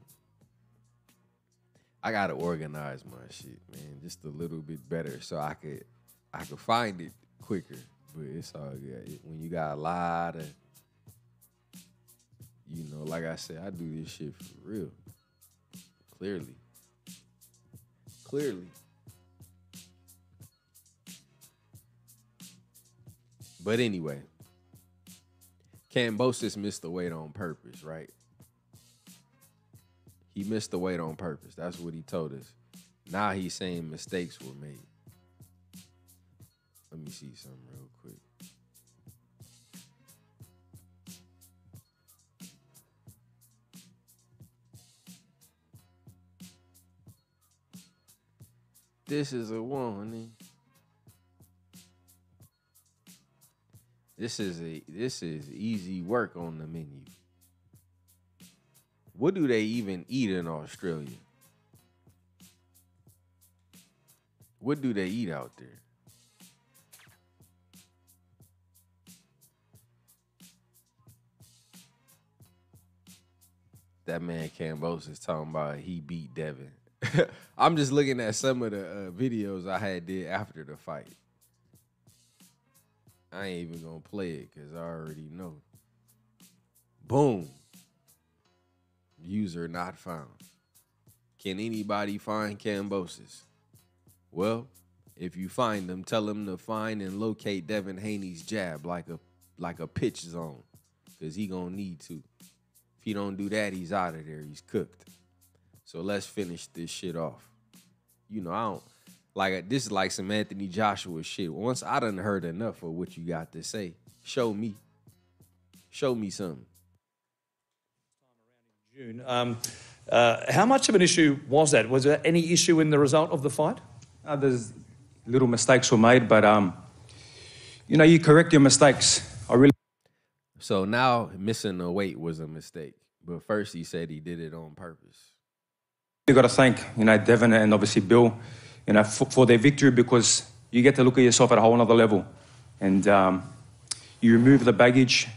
S10: I gotta organize my shit, man, just a little bit better so I could I could find it quicker. But it's all good. When you got a lot of you know, like I said, I do this shit for real. Clearly. Clearly. But anyway, Kambosos missed the weight on purpose, right? He missed the weight on purpose. That's what he told us. Now he's saying mistakes were made. Let me see something real quick. This is a warning. This is a this is easy work on the menu. What do they even eat in Australia? What do they eat out there? That man Kambosos talking about he beat Devin. I'm just looking at some of the uh, videos I had did after the fight. I ain't even gonna play it because I already know. Boom. User not found. Can anybody find Kambosos? Well, if you find them, tell them to find and locate Devin Haney's jab like a like a pitch zone, cause he gonna need to. If he don't do that, he's out of there. He's cooked. So let's finish this shit off. You know, I don't like this is like some Anthony Joshua shit. Once I done heard enough of what you got to say, show me. Show me something.
S20: June. Um, uh, how much of an issue was that? Was there any issue in the result of the fight?
S19: Uh, there's little mistakes were made, but um, you know, you correct your mistakes. I really
S10: So now missing the weight was a mistake. But first he said he did it on purpose.
S19: You got to thank you know Devin and obviously Bill, you know, for, for their victory because you get to look at yourself at a whole other level, and um, you remove the baggage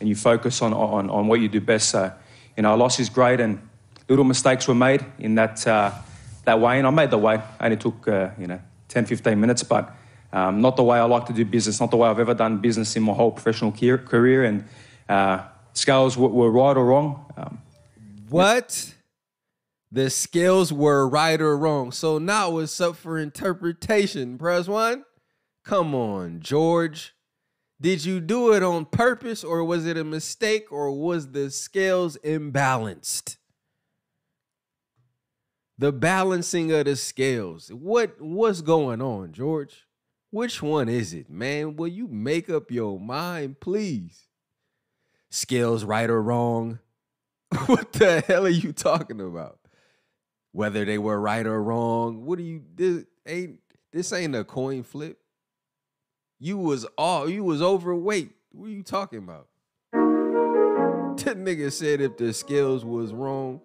S19: and you focus on, on on what you do best. So, you know, loss is great, and little mistakes were made in that uh, that way, and I made the way. Only took uh, you know 10, 15 minutes, but um, not the way I like to do business, not the way I've ever done business in my whole professional career. and uh, scales were, were right or wrong. Um,
S10: What? The scales were right or wrong. So now it's up for interpretation. Press one. Come on, George. Did you do it on purpose or was it a mistake or was the scales imbalanced? The balancing of the scales. What what's going on, George? Which one is it, man? Will you make up your mind, please? Scales right or wrong? what the hell are you talking about? Whether they were right or wrong, what do you this ain't this ain't a coin flip. You was all you was overweight. What are you talking about? That nigga said if the scales was wrong.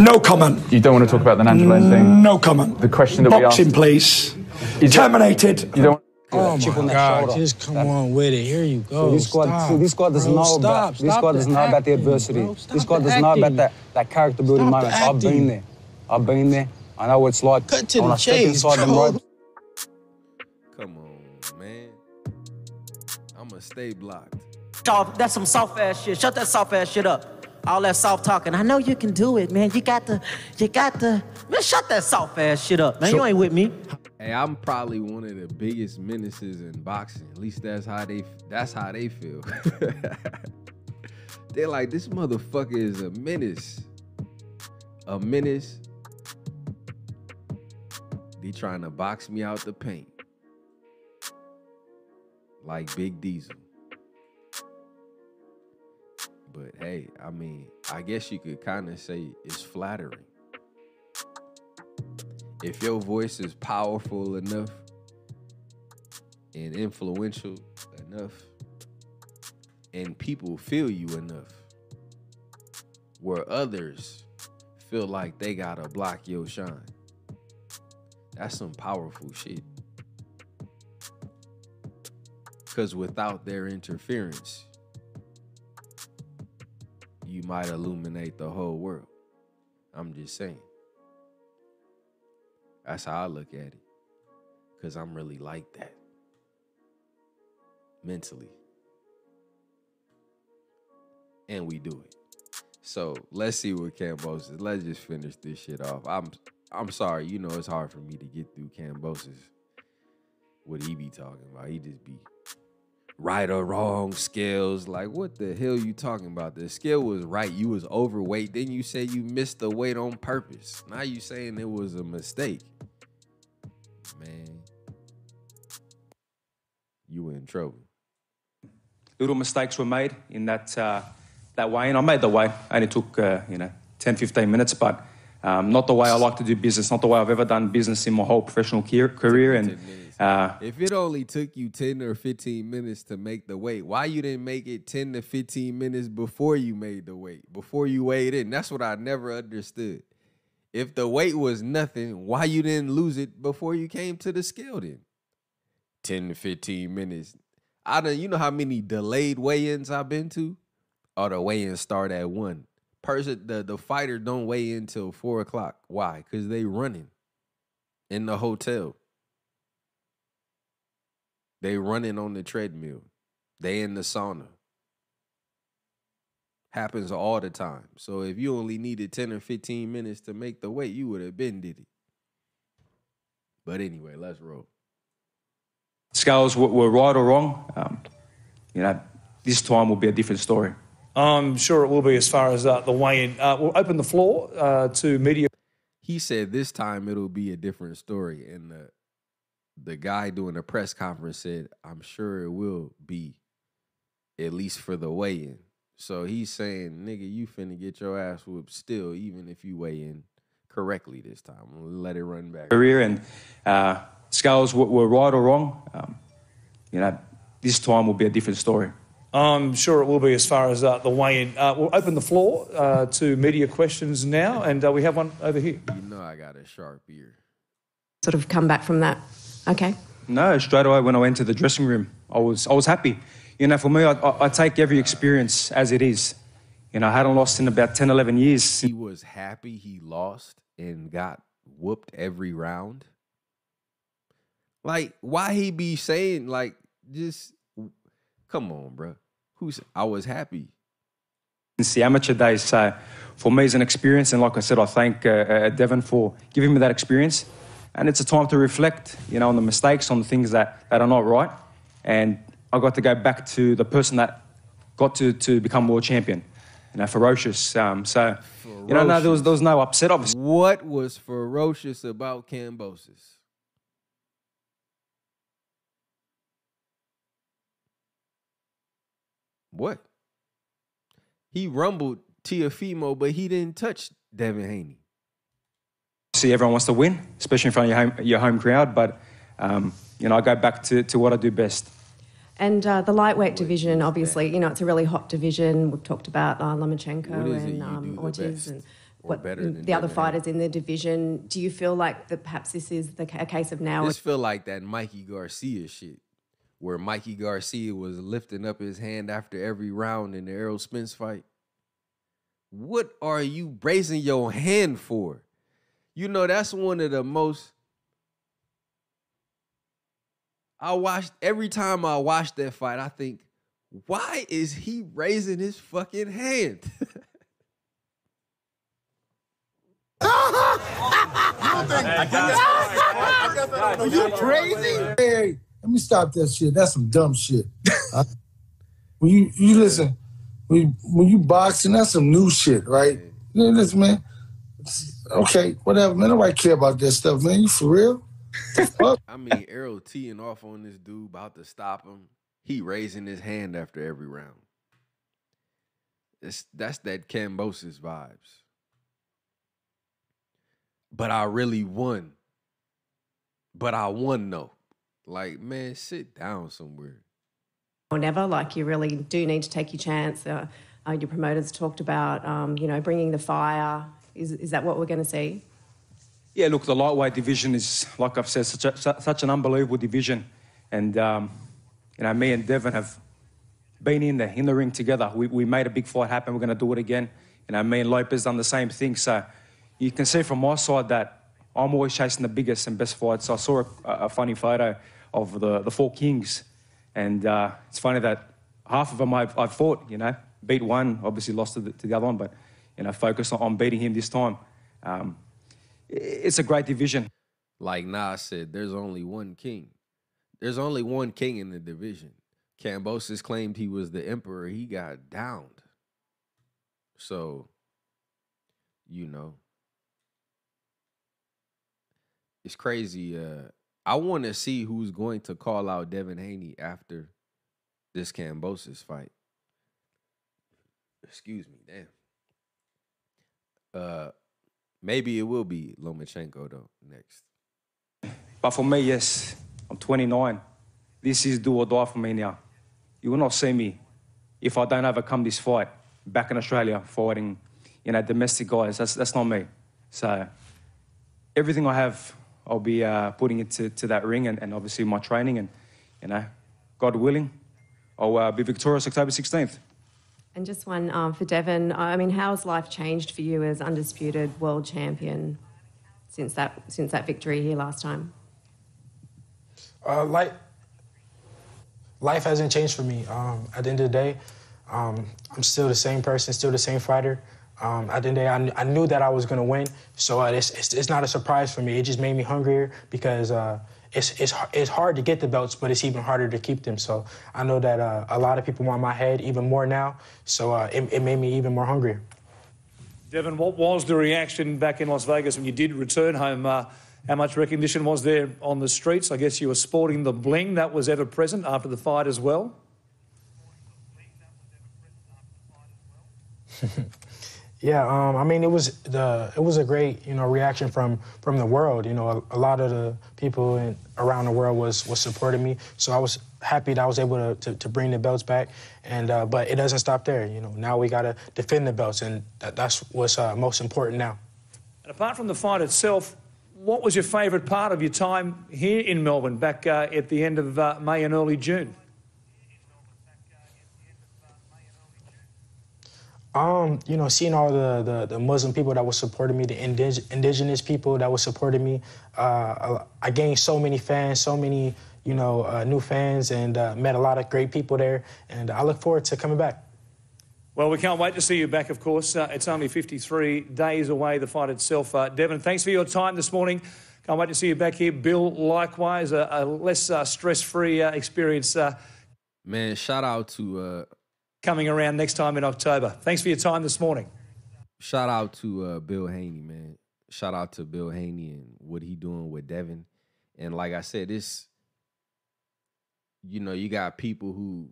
S23: No comment.
S24: You don't want to talk about the Nandrolone thing?
S23: No comment.
S24: The question that we
S23: Boxing,
S24: asked.
S23: please.
S24: Is it-
S23: Terminated.
S24: You don't.
S8: Oh
S24: Chip
S8: my
S24: on that
S8: God!
S24: shoulder.
S8: Just come on with it. Here you go.
S25: So this squad,
S8: Stop,
S25: so this squad doesn't
S8: bro.
S25: know
S8: Stop,
S25: about this
S8: stop
S25: squad
S8: the
S25: doesn't know about the adversity.
S8: bro. Stop
S25: This squad doesn't know about that that character building
S8: Stop the
S25: moments. I've been there. I've been there. I know what it's like.
S8: Cut to
S25: when
S8: the
S25: I step
S8: chase,
S25: inside
S8: bro.
S25: ropes.
S10: Come on, man. I'ma stay blocked.
S21: Y'all, that's some soft ass shit. Shut that soft ass shit up. All that soft talking. I know you can do it, man. You got the, you got the. Man, shut that soft ass shit up, man. you ain't with me.
S10: Hey, I'm probably one of the biggest menaces in boxing. At least that's how they that's how they feel. They're like, this motherfucker is a menace. A menace. The He trying to box me out the paint. Like Big Diesel. But hey, I mean, I guess you could kind of say it's flattering. If your voice is powerful enough and influential enough, and people feel you enough, where others feel like they gotta block your shine. That's some powerful shit. Because without their interference, you might illuminate the whole world. I'm just saying. That's how I look at it. Because I'm really like that. Mentally. And we do it. So let's see what Kambosos. Let's just finish this shit off. I'm I'm sorry, you know it's hard for me to get through Kambosos. What he be talking about. He just be right or wrong scales. Like, what the hell you talking about? The scale was right. You was overweight. Then you said you missed the weight on purpose. Now you saying it was a mistake. Man, you were in trouble.
S19: little mistakes were made in that uh, that way, and I made the way. Only took uh, you know 10, 15 minutes, but um, not the way I like to do business. Not the way I've ever done business in my whole professional career. and uh,
S10: If it only took you 10 or 15 minutes to make the weight, why you didn't make it 10 to 15 minutes before you made the weight, before you weighed in? That's what I never understood. If the weight was nothing, why you didn't lose it before you came to the scale then? 10 to 15 minutes. I don't you know how many delayed weigh-ins I've been to? Or the weigh-ins start at one. Person the, the fighter don't weigh in till four o'clock. Why? Because they running in the hotel. They running on the treadmill. They in the sauna. Happens all the time. So if you only needed 10 or 15 minutes to make the weight, you would have been did it. But anyway, let's roll.
S19: scales were, right or wrong. Um, you know, this time will be a different story. I'm sure it will be as far as uh, the weigh-in. Uh, we'll open the floor uh, to media.
S10: He said this time it'll be a different story. And the the guy doing the press conference said, I'm sure it will be, at least for the weigh-in. So he's saying, nigga, you finna get your ass whooped still, even if you weigh in correctly this time. Let it run back.
S19: career, and uh, scales were, were right or wrong. Um, you know, this time will be a different story. I'm sure it will be as far as uh, the weigh-in. Uh, we'll open the floor uh, to media questions now, and uh, we have one over here.
S10: You know I got a sharp ear.
S26: Sort of come back from that. Okay.
S19: No, straight away when I went to the dressing room, I was I was happy. You know, for me, I, I, I take every experience as it is. You know, I hadn't lost in about 10, 11 years.
S10: He was happy he lost and got whooped every round. Like, why he be saying like just come on, bro. Who's I was happy.
S19: since the amateur days. So for me, it's an experience. And like I said, I thank uh, uh, Devin for giving me that experience. And it's a time to reflect, you know, on the mistakes, on the things that, that are not right. And I got to go back to the person that got to, to become world champion, you know, ferocious. Um, so, you know, no, there was, there was no upset, obviously.
S10: What was ferocious about Kambosos? What? He rumbled Teofimo, but he didn't touch Devin Haney.
S19: See, everyone wants to win, especially in front of your home, your home crowd. But, um, you know, I go back to, to what I do best.
S26: And uh, the lightweight division, obviously, you know, it's a really hot division. We've talked about uh, Lomachenko
S10: What is it
S26: and
S10: you
S26: um,
S10: the
S26: Ortiz and what
S10: better
S26: the other
S10: Devin
S26: fighters in the division. Do you feel like that perhaps this is the, a case of now?
S10: This feel like that Mikey Garcia shit, where Mikey Garcia was lifting up his hand after every round in the Errol Spence fight. What are you raising your hand for? You know that's one of the most. I watched every time I watch that fight. I think, why is he raising his fucking hand?
S12: Are you crazy? Hey, let me stop that shit. That's some dumb shit. When you you listen, when you, when you boxing, that's some new shit, right? You know, listen, man. Okay, whatever, man. Nobody care about that stuff, man. You for real?
S10: I mean, Errol teeing off on this dude, about to stop him. He raising his hand after every round. It's, that's that Kambosos vibes. But I really won. But I won though. Like, man, sit down somewhere.
S26: or never. Like you really do need to take your chance. Uh, uh, your promoters talked about, um, you know, bringing the fire. Is, is that what we're going to see?
S19: Yeah, look, the lightweight division is, like I've said, such, a, such an unbelievable division. And, um, you know, me and Devin have been in the, in the ring together. We, we made a big fight happen. We're going to do it again. You know, me and Lopez done the same thing. So you can see from my side that I'm always chasing the biggest and best fights. I saw a, a funny photo of the, the four kings. And uh, it's funny that half of them I've, I've fought, you know, beat one, obviously lost to the, to the other one, but, you know, focus on, on beating him this time. Um, it's a great division.
S10: Like Nas said, there's only one king. There's only one king in the division. Kambosos claimed he was the emperor. He got downed. So, you know, it's crazy. Uh, I want to see who's going to call out Devin Haney after this Kambosos fight. Excuse me, damn. Uh, maybe it will be Lomachenko though next.
S19: But for me, yes, I'm 29. This is do or die for me now. You will not see me if I don't overcome this fight back in Australia fighting, you know, domestic guys. That's, that's not me. So everything I have, I'll be uh, putting it to, to that ring and, and obviously my training and, you know, God willing, I'll uh, be victorious October 16th.
S26: And just one um, for Devin. I mean, how has life changed for you as undisputed world champion since that since that victory here last time?
S8: Uh, life, life hasn't changed for me. Um, at the end of the day, um, I'm still the same person, still the same fighter. Um, at the end of the day, I, kn- I knew that I was going to win, so uh, it's, it's, it's not a surprise for me. It just made me hungrier because uh, it's, it's, it's hard to get the belts, but it's even harder to keep them. So I know that uh, a lot of people want my head even more now, so uh, it, it made me even more hungrier.
S20: Devin, what was the reaction back in Las Vegas when you did return home? Uh, how much recognition was there on the streets? I guess you were sporting the bling that was ever present after the fight as well.
S8: Yeah, um, I mean, it was the it was a great you know reaction from from the world. You know, a, a lot of the people in, around the world was was supporting me, so I was happy that I was able to to, to bring the belts back. And uh, but it doesn't stop there. You know, now we got to defend the belts, and that, that's what's uh, most important now.
S20: And apart from the fight itself, what was your favourite part of your time here in Melbourne back uh, at the end of uh, May and early June?
S8: Um, you know, seeing all the, the, the Muslim people that were supporting me, the indig- indigenous people that were supporting me, uh, I gained so many fans, so many, you know, uh, new fans, and uh, met a lot of great people there. And I look forward to coming back.
S20: Well, we can't wait to see you back, of course. Uh, it's only 53 days away, the fight itself. Uh, Devin, thanks for your time this morning. Can't wait to see you back here. Bill, likewise, a, a less uh, stress free uh, experience uh,
S10: Man, shout out to uh
S20: coming around next time in October. Thanks for your time this morning.
S10: shout out to uh Bill Haney, man. Shout out to Bill Haney and what he doing with Devin. And like I said, this you know, you got people who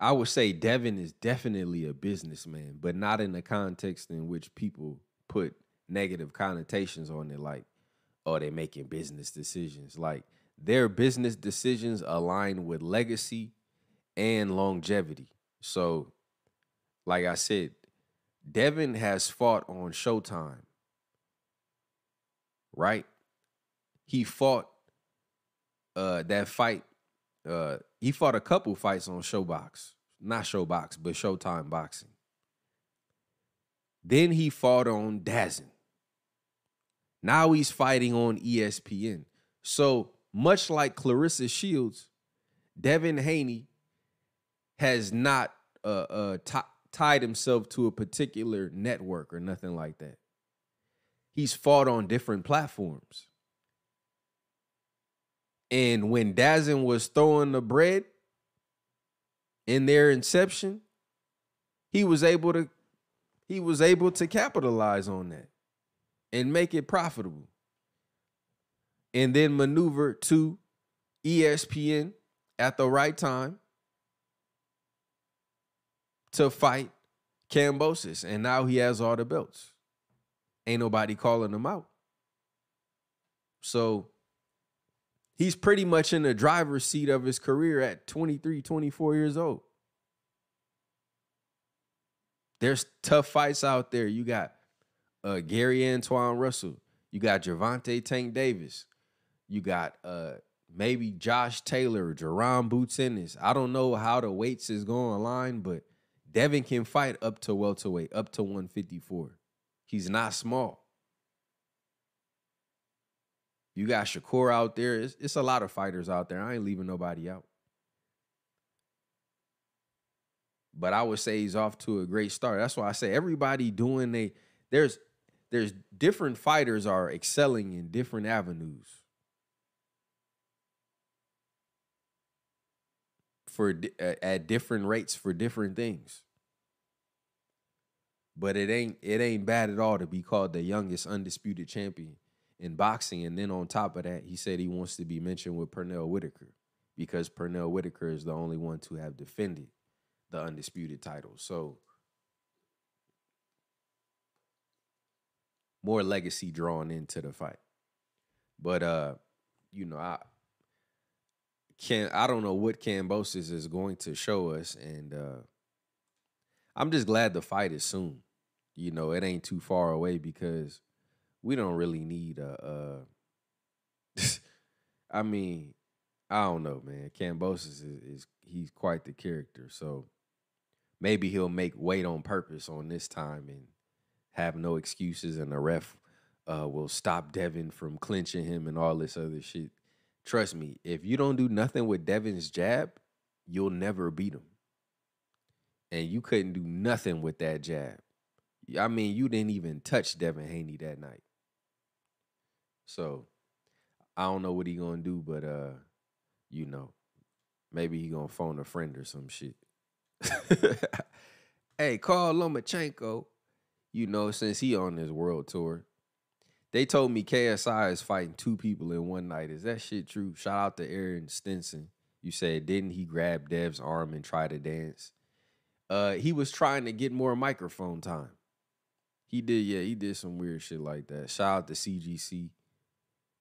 S10: I would say Devin is definitely a businessman, but not in the context in which people put negative connotations on it, like, oh, they're making business decisions. Like their business decisions align with legacy and longevity. So, like I said, Devin has fought on Showtime, right? He fought uh that fight. Uh he fought a couple fights on Showbox. Not Showbox, but Showtime Boxing. Then he fought on Dazn. Now he's fighting on ESPN. So much like Claressa Shields, Devin Haney has not uh, uh, ti- tied himself to a particular network or nothing like that. He's fought on different platforms. And when Dazn was throwing the bread in their inception, he was able to he was able to capitalize on that and make it profitable. and then maneuver to ESPN at the right time to fight Kambosos. And now he has all the belts. Ain't nobody calling him out. So he's pretty much in the driver's seat of his career at 23, 24 years old. There's tough fights out there. You got uh, Gary Antuanne Russell. You got Gervonta Tank Davis. You got uh, maybe Josh Taylor, Jaron Boots Ennis. I don't know how the weights is going align, but Devin can fight up to welterweight, up to 154. He's not small. You got Shakur out there. It's, it's a lot of fighters out there. I ain't leaving nobody out. But I would say he's off to a great start. That's why I say everybody doing they there's there's different fighters are excelling in different avenues. For at at different rates for different things. But it ain't it ain't bad at all to be called the youngest undisputed champion in boxing. And then on top of that, he said he wants to be mentioned with Pernell Whitaker because Pernell Whitaker is the only one to have defended the undisputed title. So more legacy drawn into the fight. But uh, you know, I can I don't know what Kambosos is going to show us, and uh I'm just glad the fight is soon. You know, it ain't too far away because we don't really need a. Uh, I mean, I don't know, man. Kambosos is, is he's quite the character, so maybe he'll make weight on purpose on this time and have no excuses, and the ref uh, will stop Devin from clinching him and all this other shit. Trust me, if you don't do nothing with Devin's jab, you'll never beat him. And you couldn't do nothing with that jab. I mean, you didn't even touch Devin Haney that night. So I don't know what he gonna do, but uh, you know, maybe he gonna phone a friend or some shit. hey, Carl Lomachenko, you know, since he on this world tour, they told me KSI is fighting two people in one night. Is that shit true? Shout out to Aaron Stinson. You said didn't he grab Dev's arm and try to dance? Uh, he was trying to get more microphone time. He did, yeah, he did some weird shit like that. Shout out to CGC.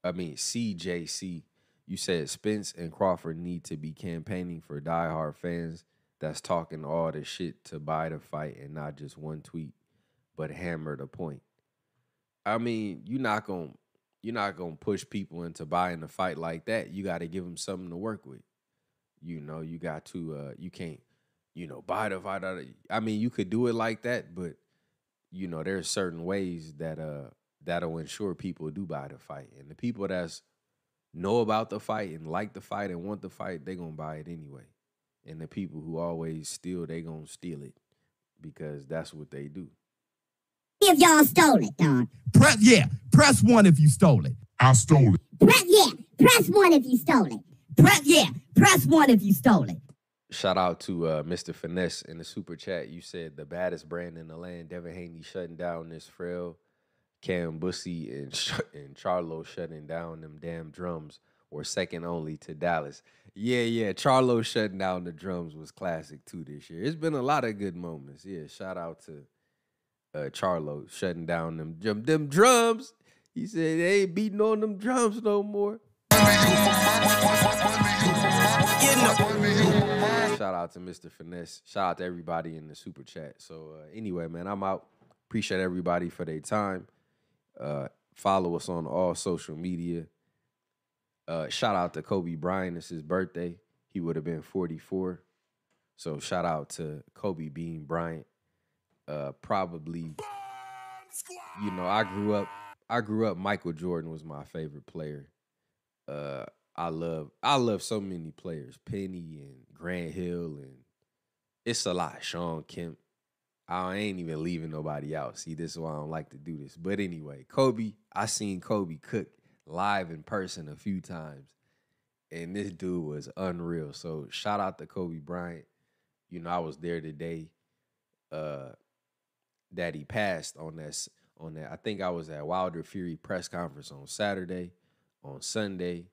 S10: I mean CJC. You said Spence and Crawford need to be campaigning for diehard fans that's talking all the shit to buy the fight and not just one tweet, but hammer the point. I mean, you're not gonna you're not gonna push people into buying the fight like that. You got to give them something to work with. You know, you got to uh you can't you know buy the fight. Out of, I mean, you could do it like that, but you know, there's certain ways that uh that'll ensure people do buy the fight, and the people that's know about the fight and like the fight and want the fight, they gonna buy it anyway. And the people who always steal, they gonna steal it because that's what they do.
S27: If y'all stole it, dog.
S28: Press, yeah, press one if you stole it. I stole it.
S27: Press, yeah, press one if you stole it. Press, yeah, press one if you stole it.
S10: Shout out to uh, Mr. Finesse in the super chat. You said the baddest brand in the land, Devin Haney shutting down this frail, Cam Bussy and Sh- and Charlo shutting down them damn drums were second only to Dallas. Yeah, yeah, Charlo shutting down the drums was classic too this year. It's been a lot of good moments. Yeah, shout out to uh, Charlo shutting down them drum, them drums. He said they ain't beating on them drums no more. Shout out to Mr. Finesse. Shout out to everybody in the super chat. So uh, anyway, man, I'm out. Appreciate everybody for their time. Uh, follow us on all social media. Uh, shout out to Kobe Bryant. It's his birthday. He would have been 44. So shout out to Kobe Bean Bryant. Uh, probably, you know, I grew up. I grew up. Michael Jordan was my favorite player. Uh, I love. I love so many players. Penny and Grant Hill and it's a lot. Shawn Kemp. I ain't even leaving nobody out. See, this is why I don't like to do this. But anyway, Kobe. I seen Kobe cook live in person a few times, and this dude was unreal. So shout out to Kobe Bryant. You know, I was there today. Uh, that he passed on that on that. I think I was at Wilder Fury press conference on Saturday. on Sunday.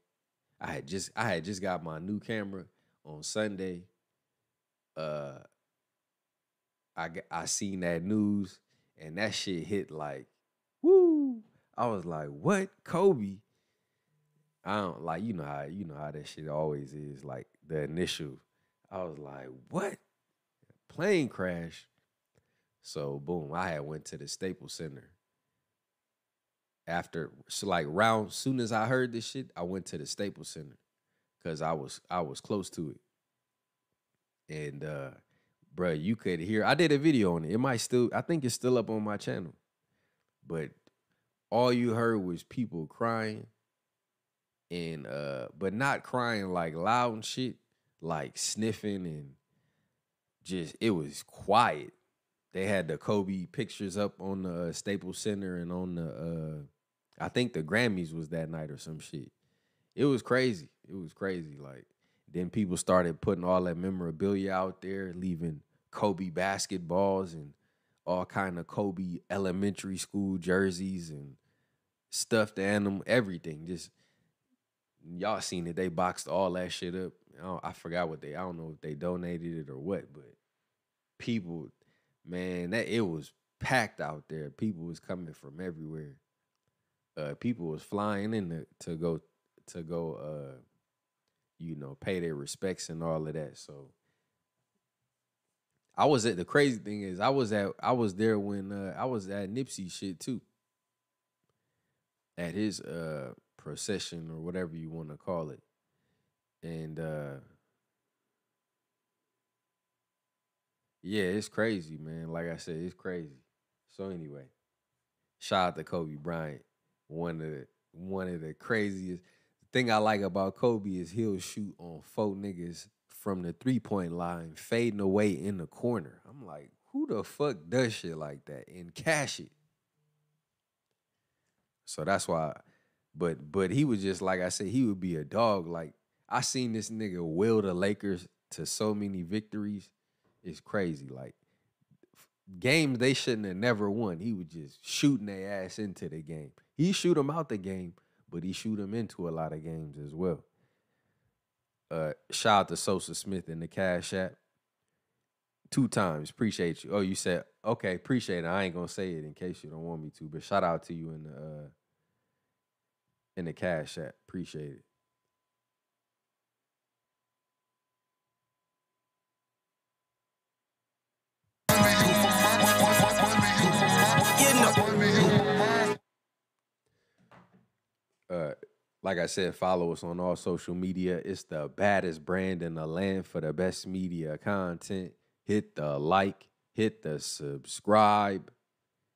S10: I had just I had just got my new camera on Sunday. Uh I I seen that news and that shit hit like woo. I was like, "What? Kobe?" I don't like you know how you know how that shit always is like the initial. I was like, "What? Plane crash?" So boom, I had went to the Staples Center. After so like round soon as I heard this shit, I went to the Staples Center because I was I was close to it. And uh bruh, you could hear I did a video on it. It might still I think it's still up on my channel. But all you heard was people crying and uh but not crying like loud and shit, like sniffing and just it was quiet. They had the Kobe pictures up on the uh, Staples Center and on the uh I think the Grammys was that night or some shit. It was crazy. It was crazy. Like then people started putting all that memorabilia out there, leaving Kobe basketballs and all kind of Kobe elementary school jerseys and stuffed animal, everything. Just y'all seen it. They boxed all that shit up. I, I forgot what they. I don't know if they donated it or what, but people, man, that it was packed out there. People was coming from everywhere. Uh, people was flying in to, to go to go. Uh, you know, pay their respects and all of that. So. I was at the crazy thing is I was at I was there when uh, I was at Nipsey shit too. At his uh procession or whatever you want to call it. And uh yeah, it's crazy, man. Like I said, it's crazy. So anyway, shout out to Kobe Bryant. One of the one of the craziest thing I like about Kobe is he'll shoot on four niggas from the three point line, fading away in the corner. I'm like, who the fuck does shit like that and cash it? So that's why, but but he was just like I said, he would be a dog. Like I seen this nigga will the Lakers to so many victories. It's crazy. Like games they shouldn't have never won. He was just shooting their ass into the game. He shoot them out the game, but he shoot them into a lot of games as well. Uh, shout out to Sosa Smith in the Cash App. Two times, appreciate you. Oh, you said okay, appreciate it. I ain't gonna say it in case you don't want me to, but shout out to you in the uh, in the Cash App. Appreciate it. Uh, like I said, follow us on all social media. It's the baddest brand in the land for the best media content. Hit the like, hit the subscribe.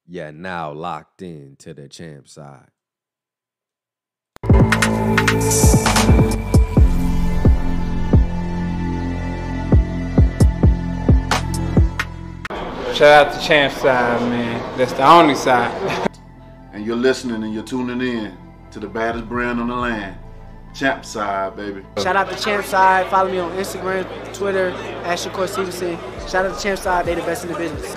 S10: Yeah, now locked in to the champ side.
S29: Shout out to Champ side, man. That's the only side.
S16: and you're listening and you're tuning in to the baddest brand on the land, Champ Side, baby.
S30: Shout out to Champ Side. Follow me on Instagram, Twitter, at Shakur Stevenson. Shout out to Champ Side. They the best in the business.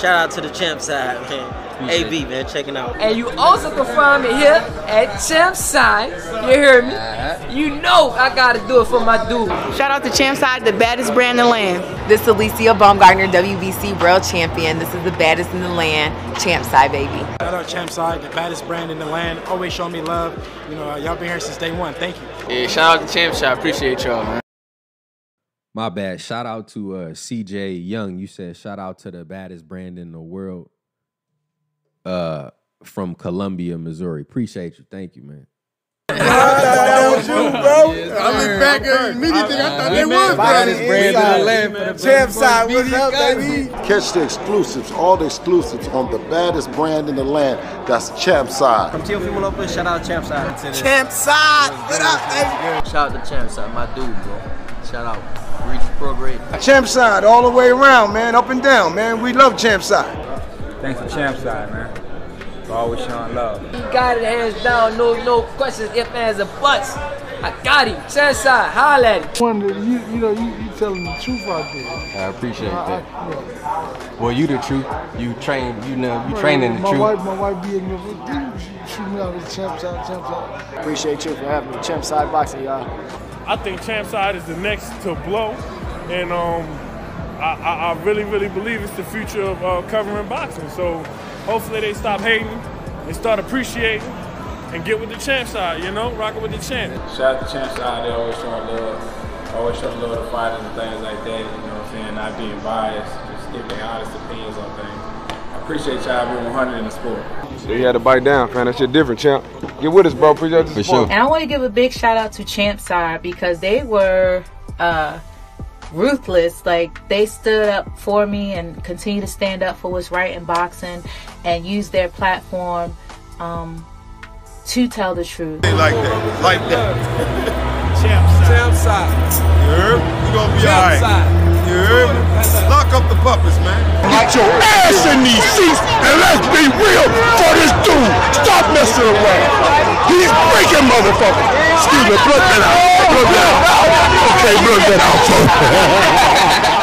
S4: Shout out to the champ side, man. AB, man, checking out.
S5: And you also can find me here at Champside. You hear me? You know I gotta do it for my dude.
S31: Shout out to Champside, the baddest brand in the land. This is Alycia Baumgardner, WBC World Champion. This is the baddest in the land, Champside, baby.
S8: Shout out Champ Side, the baddest brand in the land. Always show me love. You know, y'all been here since day one. Thank you.
S29: Yeah, shout out to Champ Shop. Appreciate y'all, man.
S10: My bad. Shout out to uh, CJ Young. You said shout out to the baddest brand in the world. Uh, from Columbia, Missouri. Appreciate you. Thank you, man.
S32: That was you, bro. I look back at immediately. I thought they was
S16: Baddest brand in the
S32: land
S16: for
S32: Champ side, what's up, baby?
S16: Catch the exclusives, all the exclusives on the baddest brand in the land. That's Champ Side.
S4: From Teal People Open, shout out Champ Side.
S32: Champ side, what up, baby?
S4: Shout out to Champ Side, my dude, bro. Shout out. Reach prograde.
S32: Champ side, all the way around, man, up and down, man. We love Champ side.
S29: Thanks to Champ side, man. For always showing love.
S5: He got it hands down, no no questions, if ands, or buts. I got him. Champside, holla at him.
S12: Wonder, you, you know, you, you telling the truth out there.
S33: I appreciate
S12: I-
S33: that.
S12: I- yeah.
S33: Well, you the truth. You train. You know. You
S12: Well,
S33: training the
S12: my
S33: truth.
S12: Wife, my wife be in there with you.
S17: treat me out with the champ side, champ side.
S3: Appreciate you for having me. Champ side boxing, y'all.
S13: I think Champ Side is the next to blow, and um, I, I, I really, really believe it's the future of uh, covering boxing. So hopefully they stop hating, and start appreciating, and get with the Champ Side. You know, rocking with the champ.
S1: Shout out to Champ Side, they always showing love. Always showing love to fighters and things like that. You know what I'm saying? Not being biased, just giving honest opinions on things. I appreciate y'all being 100 in the sport.
S14: So you had to bite down, man. That shit different, champ. Get with us, bro. Appreciate the support.
S15: And I want to give a big shout out to Champ Side because they were uh, ruthless. Like they stood up for me and continue to stand up for what's right in boxing and use their platform um, to tell the truth.
S16: Like that. Like that.
S13: Champ side.
S16: Champ side. You heard? You gonna be alright. You heard? Lock up the puppets, man.
S17: Get your ass in these seats and let's be real for this dude. Stop messing around. He's freaking motherfucker. Excuse me, blood that out. Blood that out. Okay, blood that out, folks.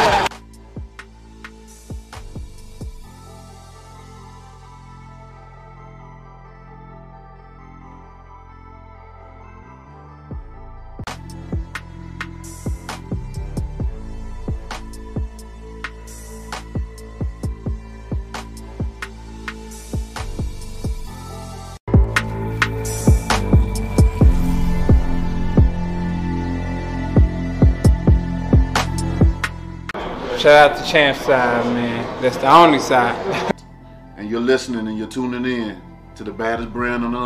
S1: Shout out to Champ Side, man. That's the only side.
S34: And you're listening and you're tuning in to the baddest brand on the